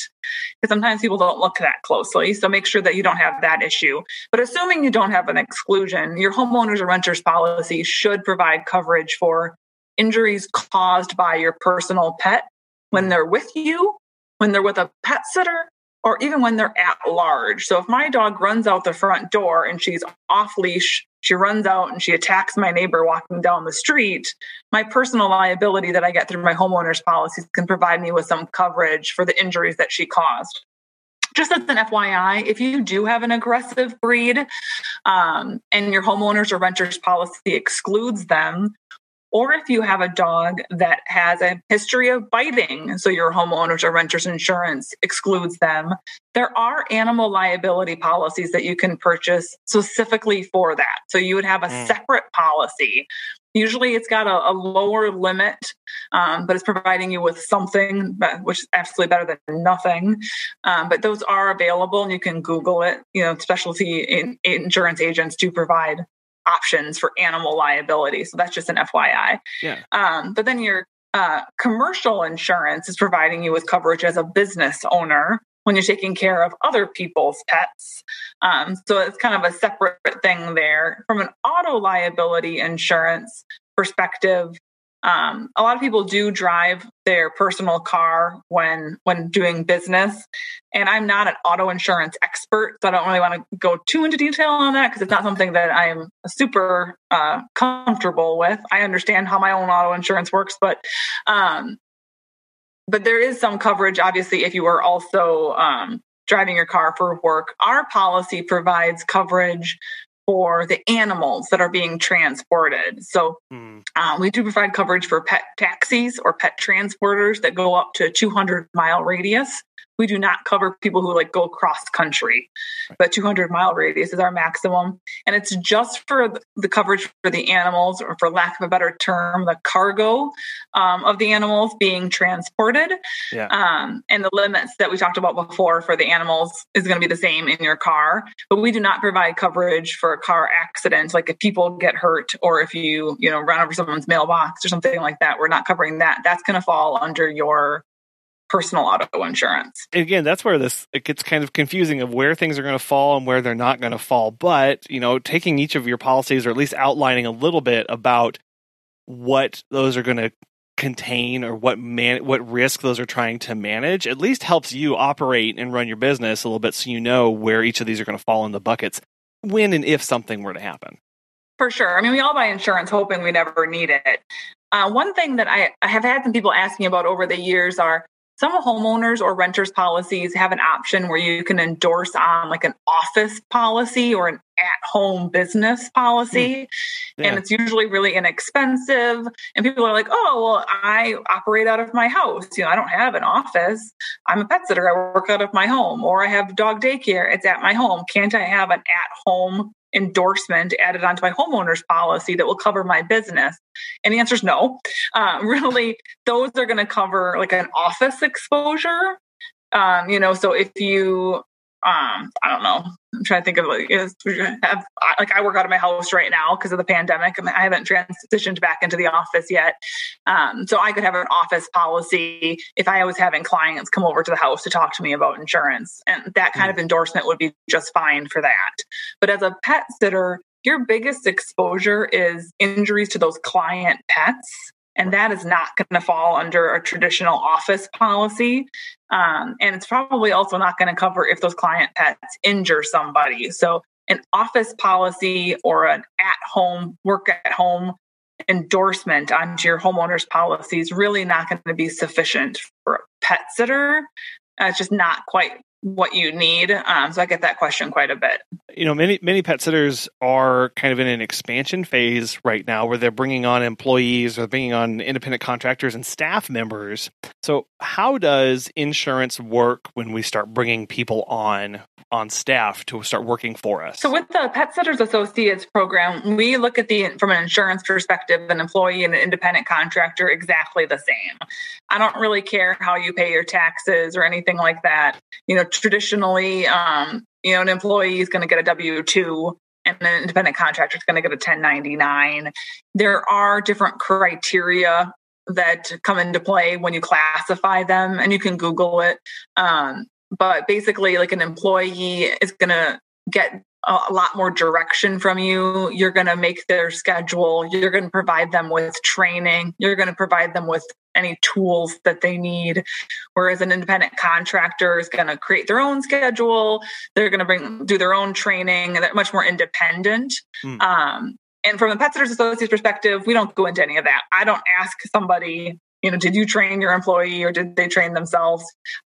Because sometimes people don't look that closely. So make sure that you don't have that issue. But assuming you don't have an exclusion, your homeowners or renters policy should provide coverage for injuries caused by your personal pet when they're with you, when they're with a pet sitter, or even when they're at large. So if my dog runs out the front door and she's off leash she runs out and she attacks my neighbor walking down the street, my personal liability that I get through my homeowner's policies can provide me with some coverage for the injuries that she caused. Just as an FYI, if you do have an aggressive breed um, and your homeowners or renters policy excludes them, or if you have a dog that has a history of biting, so your homeowners or renters insurance excludes them, there are animal liability policies that you can purchase specifically for that. So you would have a mm. separate policy. Usually it's got a, a lower limit, um, but it's providing you with something, which is absolutely better than nothing. Um, but those are available and you can Google it. You know, specialty in, insurance agents do provide options for animal liability. So that's just an FYI. Yeah. Um, but then your uh, commercial insurance is providing you with coverage as a business owner when you're taking care of other people's pets. Um, so it's kind of a separate thing there. From an auto liability insurance perspective, um, a lot of people do drive their personal car when when doing business. And i'm not an auto insurance expert so i don't really want to go too into detail on that because it's not something that i'm super uh, comfortable with. I understand how my own auto insurance works but um, but there is some coverage obviously if you are also um, driving your car for work. Our policy provides coverage for the animals that are being transported. So mm. we do provide coverage for pet taxis or pet transporters that go up to a 200 mile radius. We do not cover people who like go cross country, but 200 mile radius is our maximum. And it's just for the coverage for the animals, or for lack of a better term, the cargo um, of the animals being transported. Yeah. Um, and the limits that we talked about before for the animals is going to be the same in your car. But we do not provide coverage for a car accident, like if people get hurt or if you, you know, run over someone's mailbox or something like that. We're not covering that. That's going to fall under your personal auto insurance. Again, that's where this it gets kind of confusing of where things are going to fall and where they're not going to fall. But, you know, taking each of your policies or at least outlining a little bit about what those are going to contain or what man what risk those are trying to manage at least helps you operate and run your business a little bit so you know where each of these are going to fall in the buckets when and if something were to happen for sure i mean we all buy insurance hoping we never need it uh, one thing that I, I have had some people ask me about over the years are some homeowners or renters policies have an option where you can endorse on like an office policy or an at home business policy. Mm. Yeah. And it's usually really inexpensive. And people are like, oh, well, I operate out of my house. You know, I don't have an office. I'm a pet sitter. I work out of my home. Or I have dog daycare. It's at my home. Can't I have an at home endorsement added onto my homeowner's policy that will cover my business? And the answer is no. Uh, [LAUGHS] really, those are going to cover like an office exposure. Um, you know, so if you um, I don't know. I'm trying to think of like, is, have, like I work out of my house right now because of the pandemic. I, mean, I haven't transitioned back into the office yet. Um, so I could have an office policy if I was having clients come over to the house to talk to me about insurance. And that kind mm. of endorsement would be just fine for that. But as a pet sitter, your biggest exposure is injuries to those client pets and that is not going to fall under a traditional office policy. Um, and it's probably also not going to cover if those client pets injure somebody. So, an office policy or an at home, work at home endorsement onto your homeowner's policy is really not going to be sufficient for a pet sitter. Uh, it's just not quite what you need. Um, so I get that question quite a bit. You know, many many pet sitters are kind of in an expansion phase right now, where they're bringing on employees or bringing on independent contractors and staff members. So, how does insurance work when we start bringing people on on staff to start working for us? So, with the Pet Sitters Associates program, we look at the from an insurance perspective, an employee and an independent contractor exactly the same. I don't really care how you pay your taxes or anything like that. You know, traditionally, um, you know, an employee is going to get a W 2 and an independent contractor is going to get a 1099. There are different criteria that come into play when you classify them, and you can Google it. Um, but basically, like an employee is going to get a lot more direction from you. You're going to make their schedule. You're going to provide them with training. You're going to provide them with any tools that they need. Whereas an independent contractor is going to create their own schedule. They're going to bring do their own training. They're much more independent. Mm. Um, and from the Pet Sitters Associates perspective, we don't go into any of that. I don't ask somebody you know, did you train your employee or did they train themselves?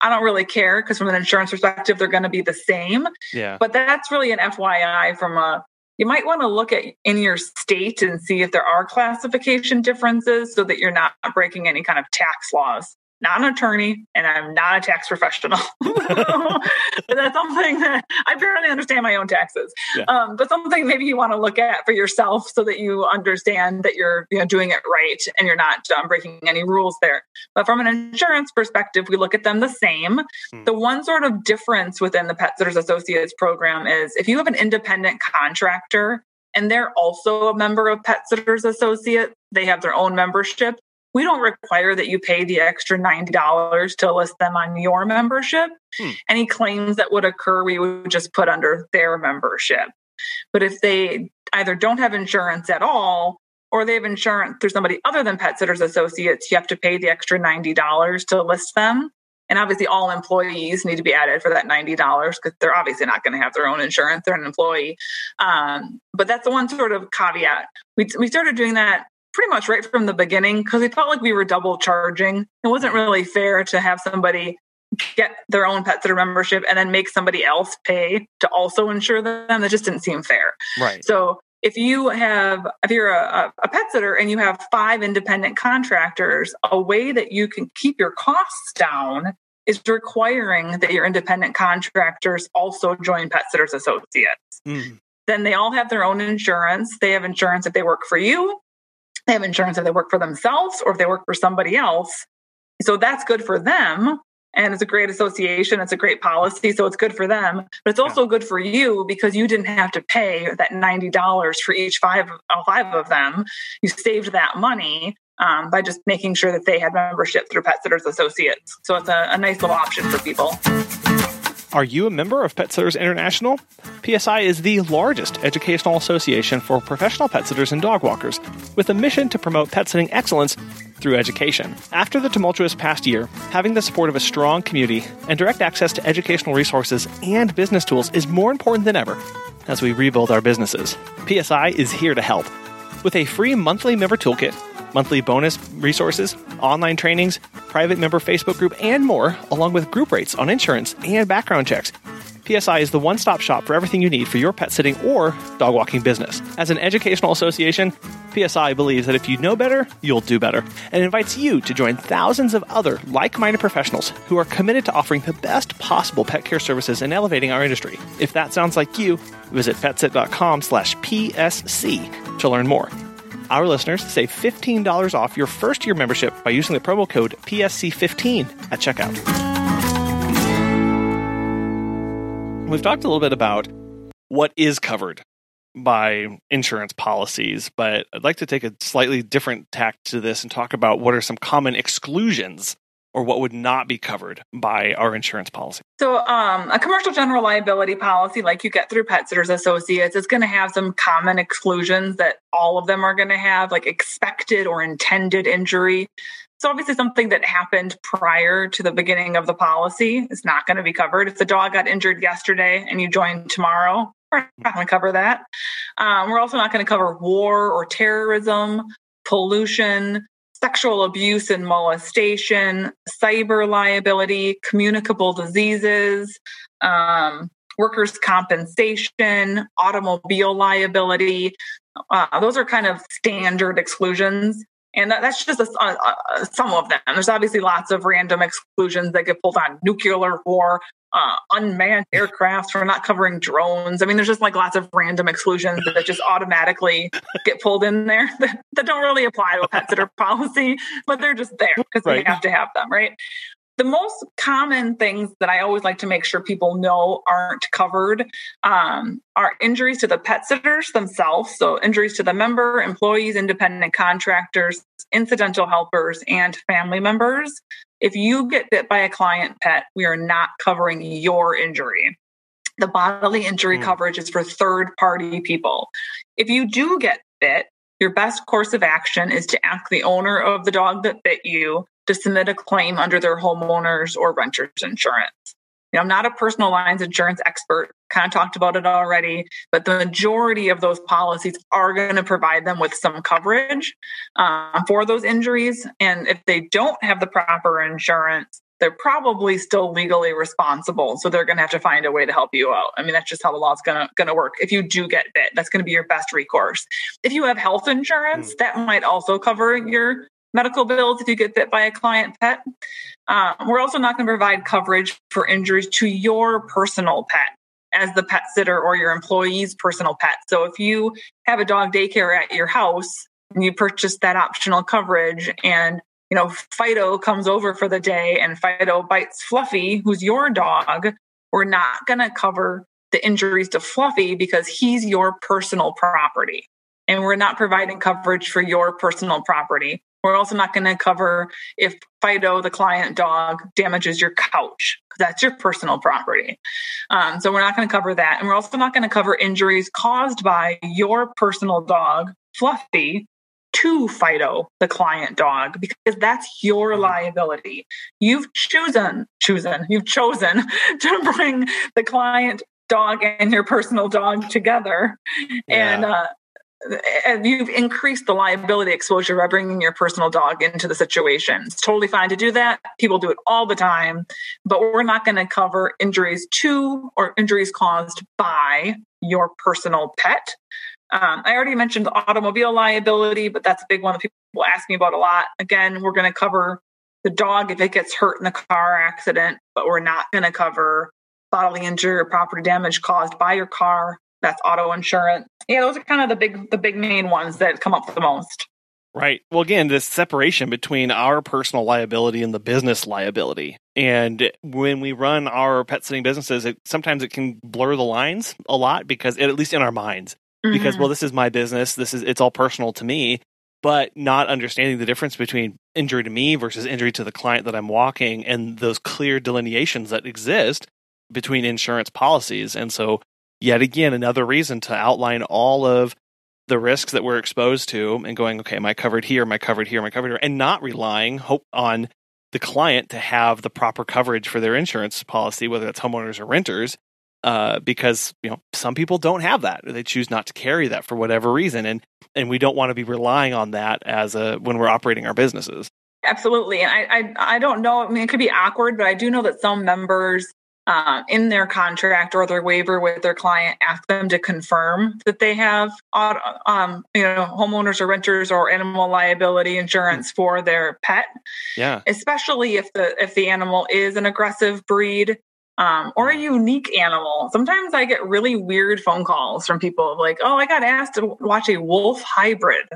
I don't really care because from an insurance perspective, they're going to be the same. Yeah. But that's really an FYI from a, you might want to look at in your state and see if there are classification differences so that you're not breaking any kind of tax laws not an attorney and I'm not a tax professional. [LAUGHS] but that's something that I barely understand my own taxes. Yeah. Um, but something maybe you want to look at for yourself so that you understand that you're you know, doing it right and you're not um, breaking any rules there. But from an insurance perspective, we look at them the same. Hmm. The one sort of difference within the Pet Sitters Associates program is if you have an independent contractor and they're also a member of Pet Sitters Associate, they have their own membership we don't require that you pay the extra $90 to list them on your membership. Hmm. Any claims that would occur, we would just put under their membership. But if they either don't have insurance at all, or they have insurance through somebody other than Pet Sitters Associates, you have to pay the extra $90 to list them. And obviously, all employees need to be added for that $90 because they're obviously not going to have their own insurance. They're an employee. Um, but that's the one sort of caveat. We, we started doing that pretty much right from the beginning because we felt like we were double charging. It wasn't really fair to have somebody get their own pet sitter membership and then make somebody else pay to also insure them. That just didn't seem fair. Right. So if you have if you're a, a, pet sitter and you have five independent contractors a way that you can keep your costs down is requiring that your independent contractors also join pet sitters associates mm. then they all have their own insurance they have insurance if they work for you they have insurance if they work for themselves or if they work for somebody else. So that's good for them. And it's a great association. It's a great policy. So it's good for them. But it's also yeah. good for you because you didn't have to pay that $90 for each five, all five of them. You saved that money. um, by just making sure that they had membership through Pet Sitters Associates. So it's a, a nice little option for people. Are you a member of Pet Sitters International? PSI is the largest educational association for professional pet sitters and dog walkers, with a mission to promote pet sitting excellence through education. After the tumultuous past year, having the support of a strong community and direct access to educational resources and business tools is more important than ever as we rebuild our businesses. PSI is here to help. With a free monthly member toolkit, monthly bonus resources, online trainings, private member Facebook group, and more, along with group rates on insurance and background checks. PSI is the one stop shop for everything you need for your pet sitting or dog walking business. As an educational association, PSI believes that if you know better, you'll do better, and invites you to join thousands of other like minded professionals who are committed to offering the best possible pet care services and elevating our industry. If that sounds like you, visit petsit.com slash PSC to learn more. Our listeners to save $15 off your first year membership by using the promo code PSC15 at checkout. We've talked a little bit about what is covered by insurance policies, but I'd like to take a slightly different tack to this and talk about what are some common exclusions or what would not be covered by our insurance policy? So, um, a commercial general liability policy, like you get through Pet Sitters Associates, is going to have some common exclusions that all of them are going to have, like expected or intended injury. So, obviously, something that happened prior to the beginning of the policy is not going to be covered. If the dog got injured yesterday and you join tomorrow, we're not going to cover that. Um, we're also not going to cover war or terrorism, pollution, sexual abuse and molestation, cyber liability, communicable diseases, um, workers' compensation, automobile liability. Uh, those are kind of standard exclusions. And that, that's just a, a, a, some of them. There's obviously lots of random exclusions that get pulled on nuclear war, uh, unmanned aircraft. We're not covering drones. I mean, there's just like lots of random exclusions that just automatically get pulled in there [LAUGHS] that, that don't really apply to a pet sitter policy, but they're just there because right. we have to have them, right? The most common things that I always like to make sure people know aren't covered um, are injuries to the pet sitters themselves. So, injuries to the member, employees, independent contractors, incidental helpers, and family members. If you get bit by a client pet, we are not covering your injury. The bodily injury mm. coverage is for third party people. If you do get bit, your best course of action is to ask the owner of the dog that bit you to submit a claim under their homeowners or renters insurance. You know, I'm not a personal lines insurance expert, kind of talked about it already, but the majority of those policies are going to provide them with some coverage um, for those injuries. And if they don't have the proper insurance, they're probably still legally responsible. So they're going to have to find a way to help you out. I mean, that's just how the law is going to going to work. If you do get bit, that's going to be your best recourse. If you have health insurance, mm. that might also cover your medical bills if you get bit by a client pet. Uh, we're also not going to provide coverage for injuries to your personal pet as the pet sitter or your employee's personal pet. So if you have a dog daycare at your house and you purchase that optional coverage and you know Fido comes over for the day and Fido bites Fluffy, who's your dog, we're not going to cover the injuries to Fluffy because he's your personal property. And we're not providing coverage for your personal property. We're also not going to cover if Fido, the client dog, damages your couch because that's your personal property. Um, so we're not going to cover that. And we're also not going to cover injuries caused by your personal dog, Fluffy, to Fido, the client dog, because that's your mm-hmm. liability. You've chosen, chosen, you've chosen [LAUGHS] to bring the client dog and your personal dog together. Yeah. And uh, and you've increased the liability exposure by bringing your personal dog into the situation. It's totally fine to do that. People do it all the time, but we're not going to cover injuries to or injuries caused by your personal pet. Um, I already mentioned the automobile liability, but that's a big one that people ask me about a lot. Again, we're going to cover the dog if it gets hurt in a car accident, but we're not going to cover bodily injury or property damage caused by your car that's auto insurance. Yeah, those are kind of the big the big main ones that come up the most. Right. Well, again, this separation between our personal liability and the business liability. And when we run our pet sitting businesses, it, sometimes it can blur the lines a lot because, at least in our minds, mm-hmm. because, well, this is my business. This is, it's all personal to me. but not understanding the difference between injury to me versus injury to the client that I'm walking and those clear delineations that exist between insurance policies. And so, yet again, another reason to outline all of the risks that we're exposed to and going, okay, am I covered here? Am I covered here? Am I covered here? And not relying hope on the client to have the proper coverage for their insurance policy, whether it's homeowners or renters, uh, because you know some people don't have that they choose not to carry that for whatever reason and and we don't want to be relying on that as a when we're operating our businesses absolutely and I, I i don't know i mean it could be awkward but i do know that some members uh, in their contract or their waiver with their client ask them to confirm that they have um, you know homeowners or renters or animal liability insurance for their pet yeah especially if the if the animal is an aggressive breed um, or a unique animal. Sometimes I get really weird phone calls from people like, oh, I got asked to watch a wolf hybrid.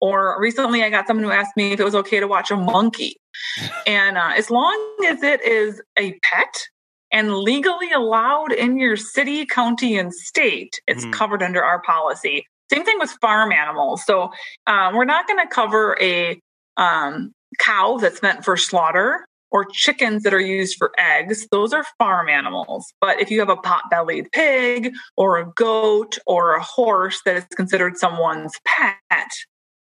Or recently I got someone who asked me if it was okay to watch a monkey. [LAUGHS] and uh, as long as it is a pet and legally allowed in your city, county, and state, it's mm. covered under our policy. Same thing with farm animals. So um, we're not going to cover a um, cow that's meant for slaughter or chickens that are used for eggs, those are farm animals. But if you have a pot bellied pig or a goat or a horse that is considered someone's pet,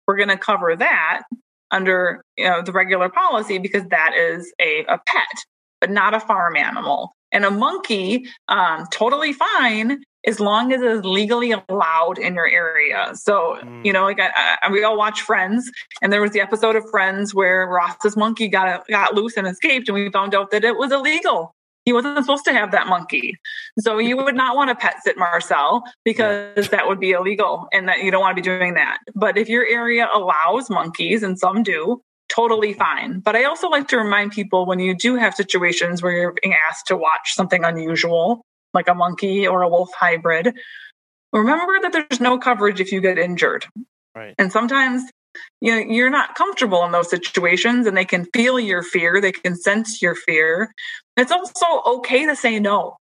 we're going to cover that under you know, the regular policy because that is a, a pet, but not a farm animal. And a monkey, um, totally fine as long as it is legally allowed in your area. So, mm. you know, like I, I, we all watch Friends, and there was the episode of Friends where Ross's monkey got got loose and escaped, and we found out that it was illegal. He wasn't supposed to have that monkey. So you would not want to pet sit Marcel because yeah. that would be illegal and that you don't want to be doing that. But if your area allows monkeys, and some do, totally fine. But I also like to remind people when you do have situations where you're being asked to watch something unusual, like a monkey or a wolf hybrid, remember that there's no coverage if you get injured. Right. And sometimes you know you're not comfortable in those situations and they can feel your fear, they can sense your fear. It's also okay to say no.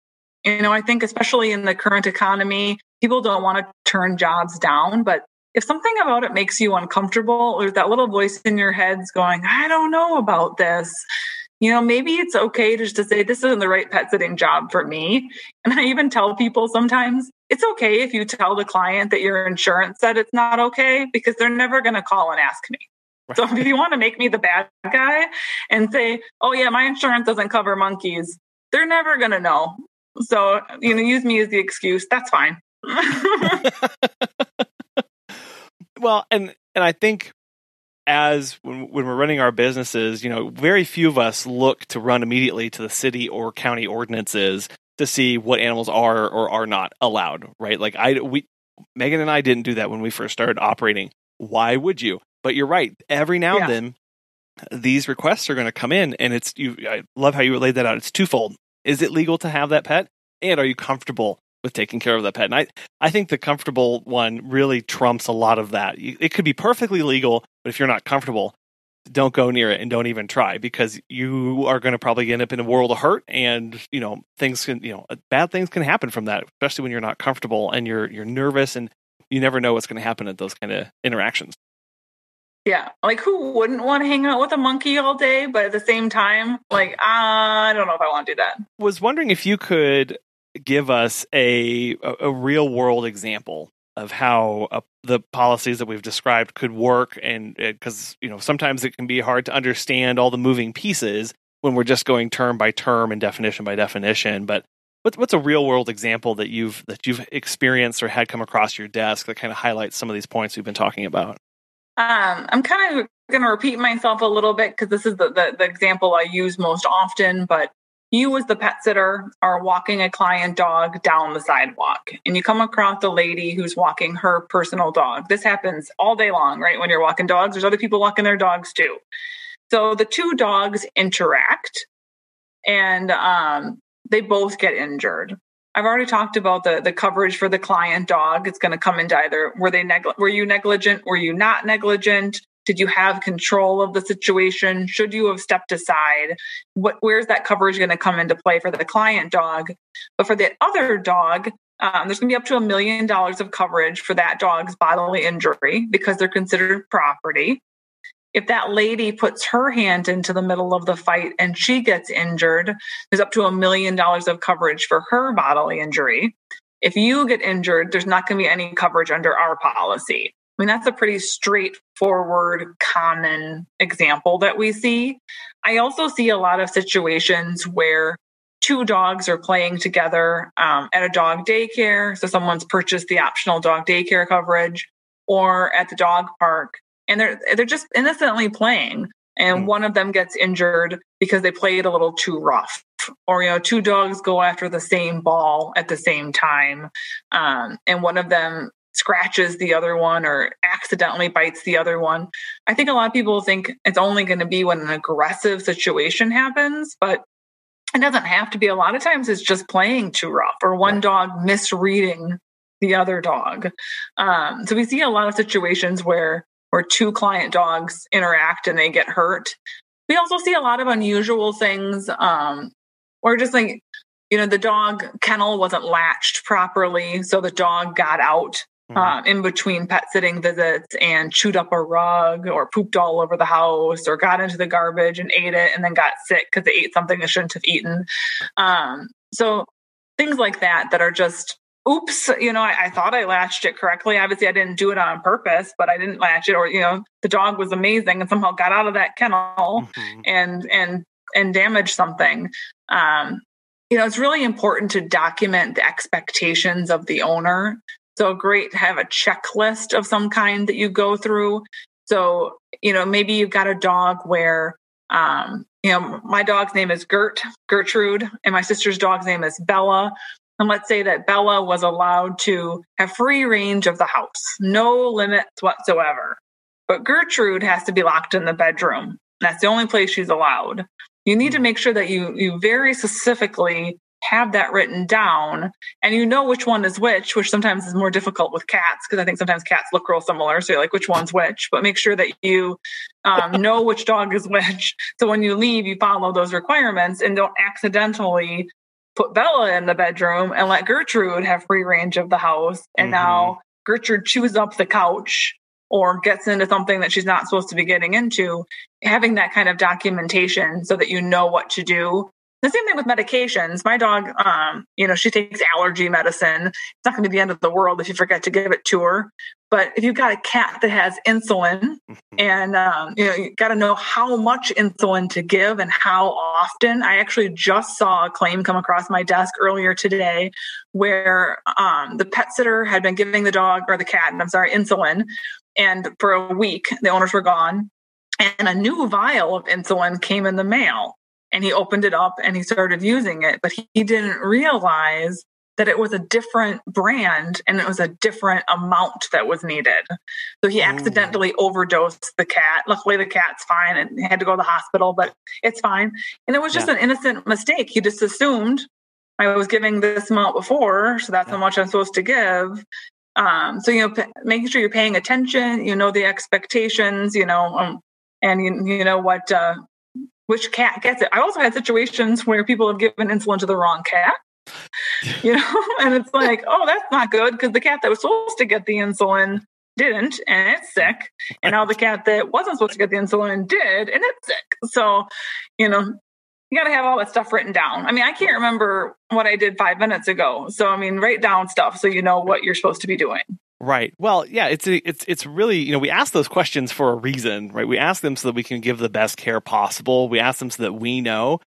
You know, I think especially in the current economy, people don't want to turn jobs down, but if something about it makes you uncomfortable or that little voice in your head's going, I don't know about this, you know, maybe it's okay just to say, this isn't the right pet sitting job for me. And I even tell people sometimes it's okay if you tell the client that your insurance said it's not okay because they're never going to call and ask me. So if you want to make me the bad guy and say, oh, yeah, my insurance doesn't cover monkeys, they're never going to know. So, you know, use me as the excuse. That's fine. [LAUGHS] [LAUGHS] well, and and I think as when, when we're running our businesses, you know, very few of us look to run immediately to the city or county ordinances to see what animals are or are not allowed, right? Like I we Megan and I didn't do that when we first started operating. Why would you? But you're right. Every now yeah. and then these requests are going to come in and it's you I love how you laid that out. It's twofold. Is it legal to have that pet? And are you comfortable with taking care of the pet. And I, I think the comfortable one really trumps a lot of that. It could be perfectly legal, but if you're not comfortable, don't go near it and don't even try because you are going to probably end up in a world of hurt and you know things can you know uh, bad things can happen from that especially when you're not comfortable and you're you're nervous and you never know what's going to happen at those kind of interactions yeah like who wouldn't want to hang out with a monkey all day but at the same time like i don't know if i want to do that was wondering if you could give us a a, real world example of how uh, the policies that we've described could work and because you know sometimes it can be hard to understand all the moving pieces when we're just going term by term and definition by definition but what's what's a real world example that you've that you've experienced or had come across your desk that kind of highlights some of these points we've been talking about? Um, i'm kind of going to repeat myself a little bit because this is the, the, the example i use most often but you as the pet sitter are walking a client dog down the sidewalk and you come across a lady who's walking her personal dog. This happens all day long right? When you're walking dogs there's other people walking their dogs too. So the two dogs interact and um, they both get injured. I've already talked about the, the coverage for the client dog. It's going to come into either were they neg- were you negligent were you not negligent did you have control of the situation? Should you have stepped aside? What, where's that coverage going to come into play for the client dog? But for the other dog, um, there's going to be up to a million dollars of coverage for that dog's bodily injury because they're considered property. If that lady puts her hand into the middle of the fight and she gets injured, there's up to a million dollars of coverage for her bodily injury. If you get injured, there's not going to be any coverage under our policy. I mean, that's a pretty straightforward, common example that we see. I also see a lot of situations where two dogs are playing together um, at a dog daycare. So someone's purchased the optional dog daycare coverage or at the dog park and they're they're just innocently playing and mm. one of them gets injured because they played a little too rough or you know two dogs go after the same ball at the same time um, and one of them scratches the other one or accidentally bites the other one. I think a lot of people think it's only going to be when an aggressive situation happens, but it doesn't have to be. A lot of times it's just playing too rough or one dog misreading the other dog. Um, so we see a lot of situations where where two client dogs interact and they get hurt. We also see a lot of unusual things, um, or just like you know the dog kennel wasn't latched properly, so the dog got out mm-hmm. uh, in between pet sitting visits and chewed up a rug or pooped all over the house or got into the garbage and ate it and then got sick because they ate something they shouldn't have eaten. Um, so things like that that are just oops, you know, I, I, thought I latched it correctly. Obviously, I didn't do it on purpose, but I didn't latch it, or you know, the dog was amazing and somehow got out of that kennel mm-hmm. and and and damaged something. Um, you know, it's really important to document the expectations of the owner so great to have a checklist of some kind that you go through. So, you know, maybe you've got a dog where, um, you know, my dog's name is Gert, Gertrude, and my sister's dog's name is Bella. And let's say that Bella was allowed to have free range of the house, no limits whatsoever. But Gertrude has to be locked in the bedroom. That's the only place she's allowed. You need to hmm. make sure that you you very specifically have that written down and you know which one is which, which sometimes is more difficult with cats because I think sometimes cats look real similar. So you're like, which one's which? But make sure that you um, [LAUGHS] know which dog is which. So when you leave, you follow those requirements and don't accidentally put Bella in the bedroom and let Gertrude have free range of the house. And mm-hmm. now Gertrude chews up the couch or gets into something that she's not supposed to be getting into, having that kind of documentation so that you know what to do the same thing with medications. My dog, um, you know, she takes allergy medicine. It's not going to be the end of the world if you forget to give it to her. But if you've got a cat that has insulin, [LAUGHS] and um, you know, you got to know how much insulin to give and how often. I actually just saw a claim come across my desk earlier today, where um, the pet sitter had been giving the dog or the cat, and I'm sorry, insulin, and for a week the owners were gone, and a new vial of insulin came in the mail and he opened it up and he started using it, but he didn't realize that it was a different brand and it was a different amount that was needed. So he accidentally overdosed the cat. Luckily, the cat's fine and had to go to the hospital, but it's fine. And it was just yeah. an innocent mistake. He just assumed I was giving this amount before, so that's yeah. how much I'm supposed to give. Um, so you know, p- making sure you're paying attention, you know the expectations, you know, um, and you, you know what uh, which cat gets it. I also had situations where people have given insulin to the wrong cat. [LAUGHS] You know, and it's like, oh, that's not good because the cat that was supposed to get the insulin didn't and it's sick. And now the cat that wasn't supposed to get the insulin did and it's sick. So, you know, you got to have all that stuff written down. I mean, I can't remember what I did five minutes ago. So, I mean, write down stuff so you know what you're supposed to be doing. Right. Well, yeah, it's it's it's really you know we ask those questions for a reason, right? We ask them so that we can give the best care possible. We ask them so that we know,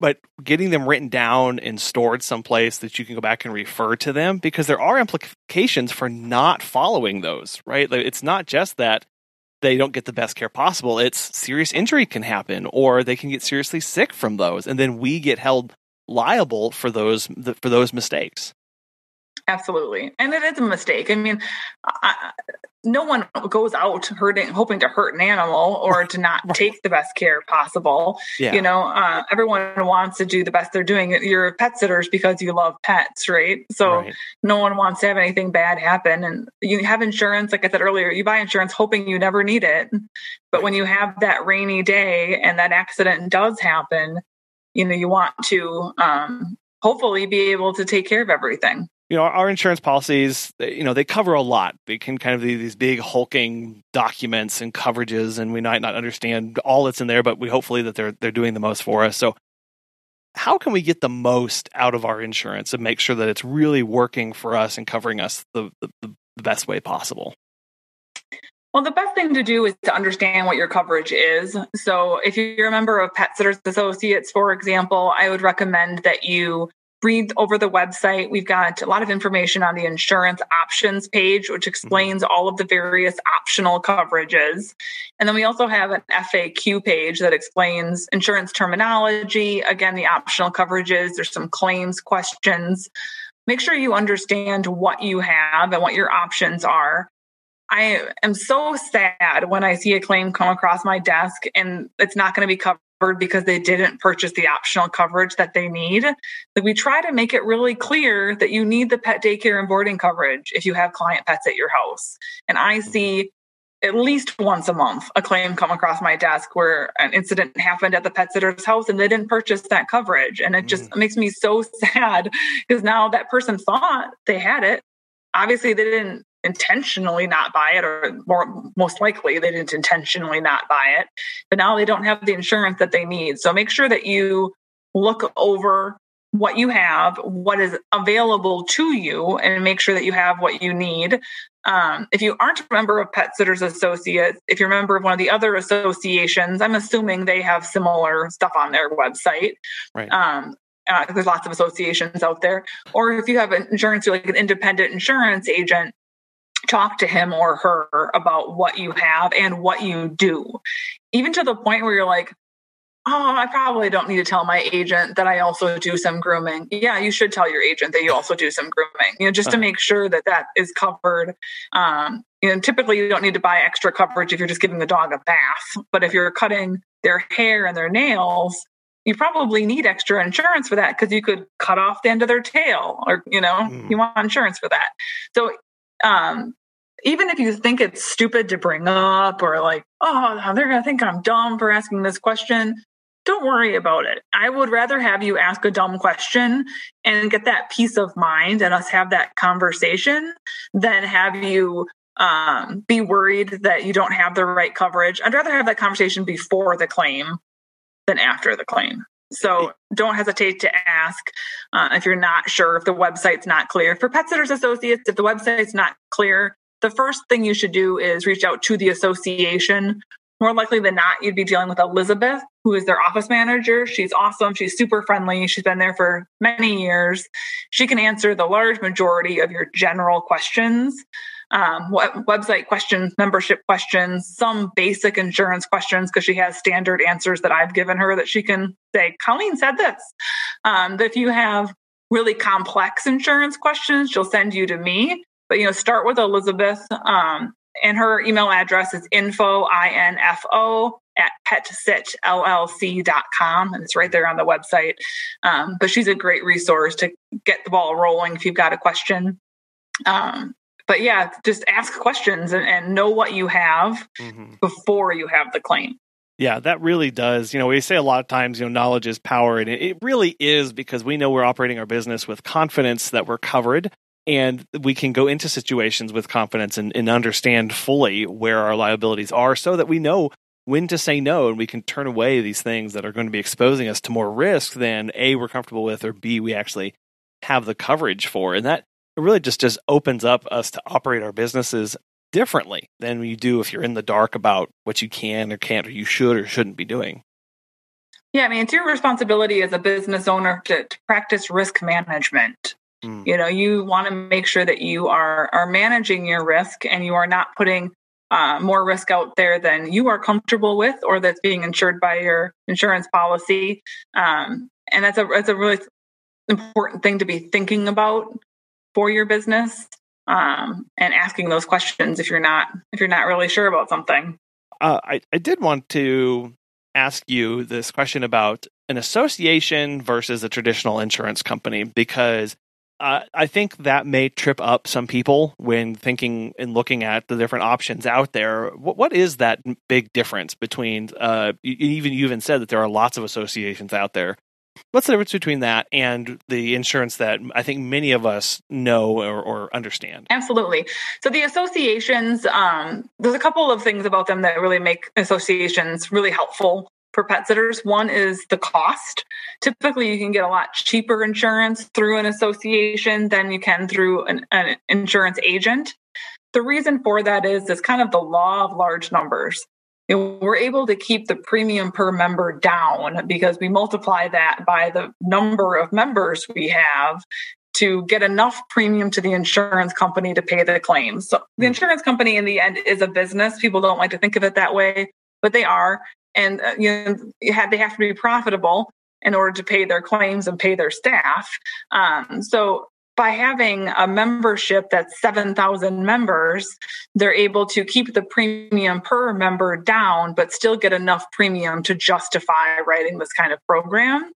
but getting them written down and stored someplace that you can go back and refer to them because there are implications for not following those, right? Like, it's not just that they don't get the best care possible; it's serious injury can happen, or they can get seriously sick from those, and then we get held liable for those for those mistakes. Absolutely. And it is a mistake. I mean, I, no one goes out hurting, hoping to hurt an animal or to not [LAUGHS] take the best care possible. Yeah. You know, uh, everyone wants to do the best they're doing. You're a pet sitters because you love pets, right? So right. no one wants to have anything bad happen. And you have insurance, like I said earlier, you buy insurance hoping you never need it. But when you have that rainy day and that accident does happen, you know, you want to um, hopefully be able to take care of everything. You know, our insurance policies, you know, they cover a lot. They can kind of be these big hulking documents and coverages, and we might not understand all that's in there, but we hopefully that they're they're doing the most for us. So, how can we get the most out of our insurance and make sure that it's really working for us and covering us the the, the best way possible? Well, the best thing to do is to understand what your coverage is. So, if you're a member of Pet Sitters Associates, for example, I would recommend that you read over the website. We've got a lot of information on the insurance options page, which explains mm-hmm. all of the various optional coverages. And then we also have an FAQ page that explains insurance terminology, again, the optional coverages. There's some claims questions. Make sure you understand what you have and what your options are. I am so sad when I see a claim come across my desk and it's not going to be covered because they didn't purchase the optional coverage that they need. Like we try to make it really clear that you need the pet daycare and boarding coverage if you have client pets at your house. And I see at least once a month a claim come across my desk where an incident happened at the pet sitter's house and they didn't purchase that coverage. And it just mm. makes me so [LAUGHS] sad because now that person thought they had it. Obviously, they didn't intentionally not buy it or more most likely they didn't intentionally not buy it but now they don't have the insurance that they need. So make sure that you look over what you have what is available to you and make sure that you have what you need. Um, if you aren't a member of pet sitters associates if you're a member of one of the other associations i'm assuming they have similar stuff on their website. Right. Um, uh, there's lots of associations out there. Or if you have an insurance, you're like an independent insurance agent, talk to him or her about what you have and what you do, even to the point where you're like, oh, I probably don't need to tell my agent that I also do some grooming. Yeah, you should tell your agent that you also do some grooming, you know, just to uh-huh. make sure that that is covered. Um, you know, typically you don't need to buy extra coverage if you're just giving the dog a bath, but if you're cutting their hair and their nails, you probably need extra insurance for that because you could cut off the end of their tail or you know mm. you want insurance for that so um, even if you think it's stupid to bring up or like, oh, they're going to think I'm dumb for asking this question, don't worry about it. I would rather have you ask a dumb question and get that peace of mind and us have that conversation than have you um, be worried that you don't have the right coverage. I'd rather have that conversation before the claim than after the claim. So don't hesitate to ask uh, if you're not sure if the website's not clear. For Pet Sitters Associates, if the website's not clear, the first thing you should do is reach out to the association. More likely than not, you'd be dealing with Elizabeth, who is their office manager. She's awesome. She's super friendly. She's been there for many years. She can answer the large majority of your general questions. Um, website questions, membership questions, some basic insurance questions, because she has standard answers that I've given her that she can say, Colleen said this. Um, that if you have really complex insurance questions, she'll send you to me. But you know, start with Elizabeth. Um, and her email address is info info at petsitllc.com and it's right there on the website um, but she's a great resource to get the ball rolling if you've got a question um, but yeah just ask questions and, and know what you have mm-hmm. before you have the claim yeah, that really does. You know, we say a lot of times, you know, knowledge is power, and it, really is because we know we're operating our business with confidence that we're covered and we can go into situations with confidence and, and, understand fully where our liabilities are so that we know when to say no and we can turn away these things that are going to be exposing us to more risk than a we're comfortable with or b we actually have the coverage for and that really just just opens up us to operate our businesses differently than you do if you're in the dark about what you can or can't or you should or shouldn't be doing yeah i mean it's your responsibility as a business owner to, to practice risk management Mm. You know, you want to make sure that you are are managing your risk and you are not putting uh, more risk out there than you are comfortable with or that's being insured by your insurance policy. Um, and that's a that's a really important thing to be thinking about for your business um, and asking those questions if you're not if you're not really sure about something. Uh, I I did want to ask you this question about an association versus a traditional insurance company because uh, I think that may trip up some people when thinking and looking at the different options out there. What, what is that big difference between? Uh, even you even said that there are lots of associations out there. What's the difference between that and the insurance that I think many of us know or, or understand? Absolutely. So the associations, um, there's a couple of things about them that really make associations really helpful for pet sitters. One is the cost. Typically, you can get a lot cheaper insurance through an association than you can through an, an insurance agent. The reason for that is it's kind of the law of large numbers. We're able to keep the premium per member down because we multiply that by the number of members we have to get enough premium to the insurance company to pay the claims. So the hmm. insurance company in the end is a business. People don't like to think of it that way, but they are. And uh, you know, they have to be profitable in order to pay their claims and pay their staff. Um, so by having a membership that's 7,000 members, they're able to keep the premium per member down, but still get enough premium to justify writing this kind of program.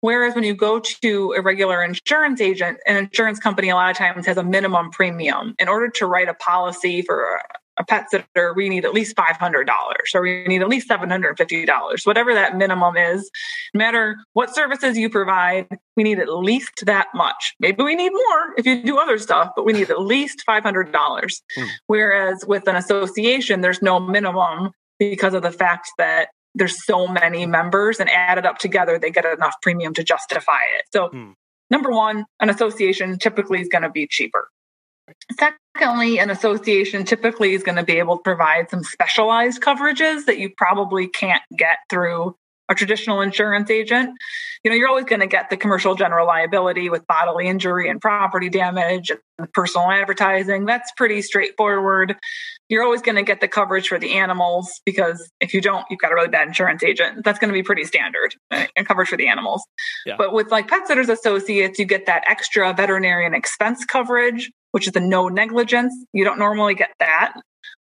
Whereas when you go to a regular insurance agent, an insurance company a lot of times has a minimum premium. In order to write a policy for pet sitter, we need at least $500 or we need at least $750, whatever that minimum is. No matter what services you provide, we need at least that much. Maybe we need more if you do other stuff, but we need at least $500. Hmm. Whereas with an association, there's no minimum because of the fact that there's so many members and added up together, they get enough premium to justify it. So, hmm. number one, an association typically is going to be cheaper. Secondly, an association typically is going to be able to provide some specialized coverages that you probably can't get through a traditional insurance agent. You know, you're always going to get the commercial general liability with bodily injury and property damage and personal advertising. That's pretty straightforward. You're always going to get the coverage for the animals because if you don't, you've got a really bad insurance agent. That's going to be pretty standard uh, and coverage for the animals. Yeah. But with like Pet Sitters Associates, you get that extra veterinarian expense coverage which is the no negligence. You don't normally get that.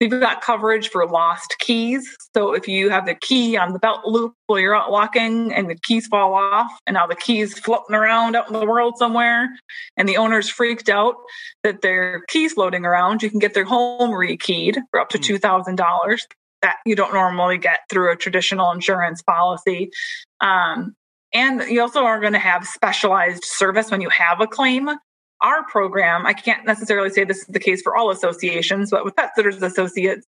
We've got coverage for lost keys. So if you have the key on the belt loop while you're out walking and the keys fall off and now the keys floating around out in the world somewhere and the owner's freaked out that their keys floating around, you can get their home rekeyed for up to hmm. $2,000 that you don't normally get through a traditional insurance policy. Um, and you also are going to have specialized service when you have a claim our program, I can't necessarily say this is the case for all associations, but with Pet Sitters Associates,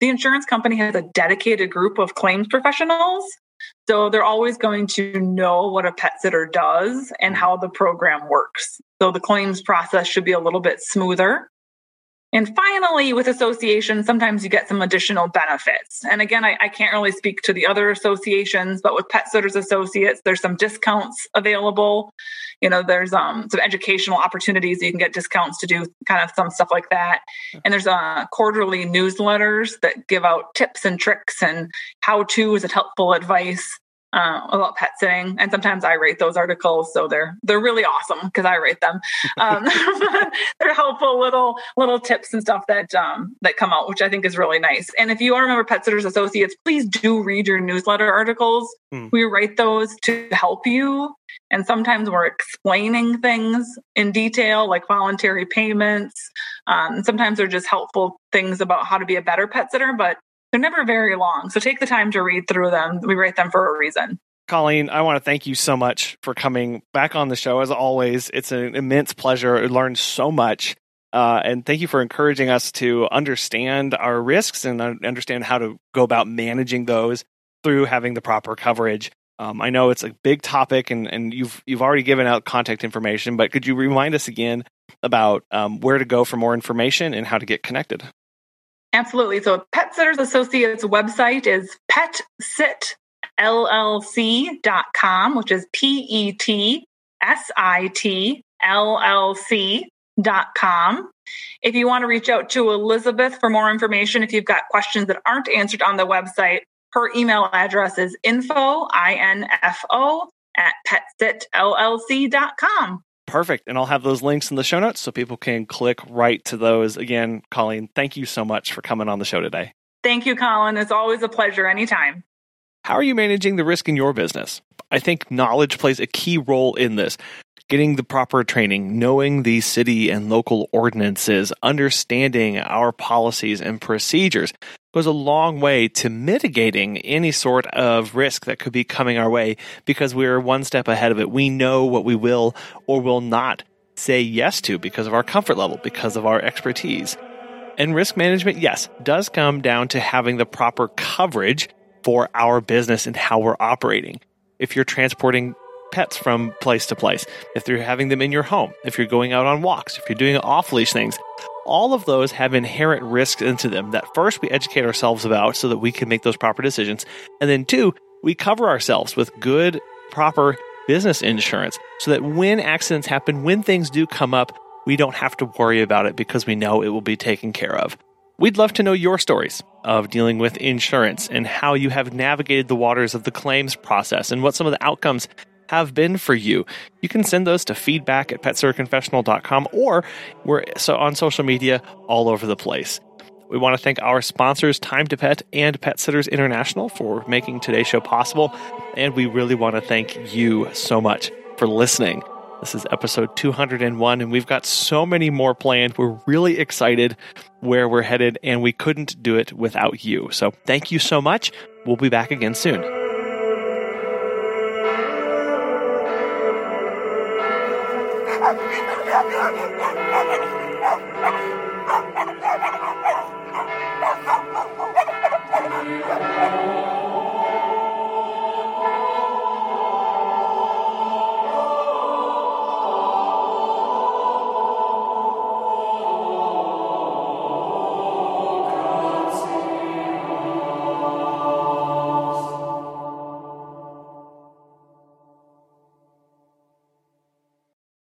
the insurance company has a dedicated group of claims professionals. So they're always going to know what a pet sitter does and mm-hmm. how the program works. So the claims process should be a little bit smoother. And finally, with associations, sometimes you get some additional benefits. And again, I, I, can't really speak to the other associations, but with Pet Sitters Associates, there's some discounts available. You know, there's um, some educational opportunities. You can get discounts to do kind of some stuff like that. And there's uh, quarterly newsletters that give out tips and tricks and how to's and helpful advice uh, about pet sitting, and sometimes I rate those articles, so they're they're really awesome because I rate them. Um, [LAUGHS] they're helpful little little tips and stuff that um, that come out, which I think is really nice. And if you are a member of Pet Sitters Associates, please do read your newsletter articles. Hmm. We write those to help you, and sometimes we're explaining things in detail, like voluntary payments. Um, sometimes they're just helpful things about how to be a better pet sitter, but they're never very long. So take the time to read through them. We write them for a reason. Colleen, I want to thank you so much for coming back on the show. As always, it's an immense pleasure. I learned so much. Uh, and thank you for encouraging us to understand our risks and understand how to go about managing those through having the proper coverage. Um, I know it's a big topic, and, and you've you've already given out contact information, but could you remind us again about um, where to go for more information and how to get connected? Absolutely. So Pet Sitters Associates website is petsitllc.com, which is P E T S I T L L C dot com. If you want to reach out to Elizabeth for more information, if you've got questions that aren't answered on the website, her email address is info, I-N-F-O, at petsitllc.com. Perfect. And I'll have those links in the show notes so people can click right to those. Again, Colleen, thank you so much for coming on the show today. Thank you, Colin. It's always a pleasure anytime. How are you managing the risk in your business? I think knowledge plays a key role in this. Getting the proper training, knowing the city and local ordinances, understanding our policies and procedures goes a long way to mitigating any sort of risk that could be coming our way because we're one step ahead of it. We know what we will or will not say yes to because of our comfort level, because of our expertise. And risk management, yes, does come down to having the proper coverage for our business and how we're operating. If you're transporting pets from place to place, if you're having them in your home, if you're going out on walks, if you're doing off leash things, all of those have inherent risks into them that first we educate ourselves about so that we can make those proper decisions. And then two, we cover ourselves with good, proper business insurance so that when accidents happen, when things do come up, we don't have to worry about it because we know it will be taken care of. We'd love to know your stories of dealing with insurance and how you have navigated the waters of the claims process and what some of the outcomes have been for you. You can send those to feedback at petsitterconfessional.com or we're so on social media all over the place. We want to thank our sponsors, Time to Pet and Pet Sitters International, for making today's show possible. And we really want to thank you so much for listening. This is episode 201, and we've got so many more planned. We're really excited where we're headed, and we couldn't do it without you. So thank you so much. We'll be back again soon.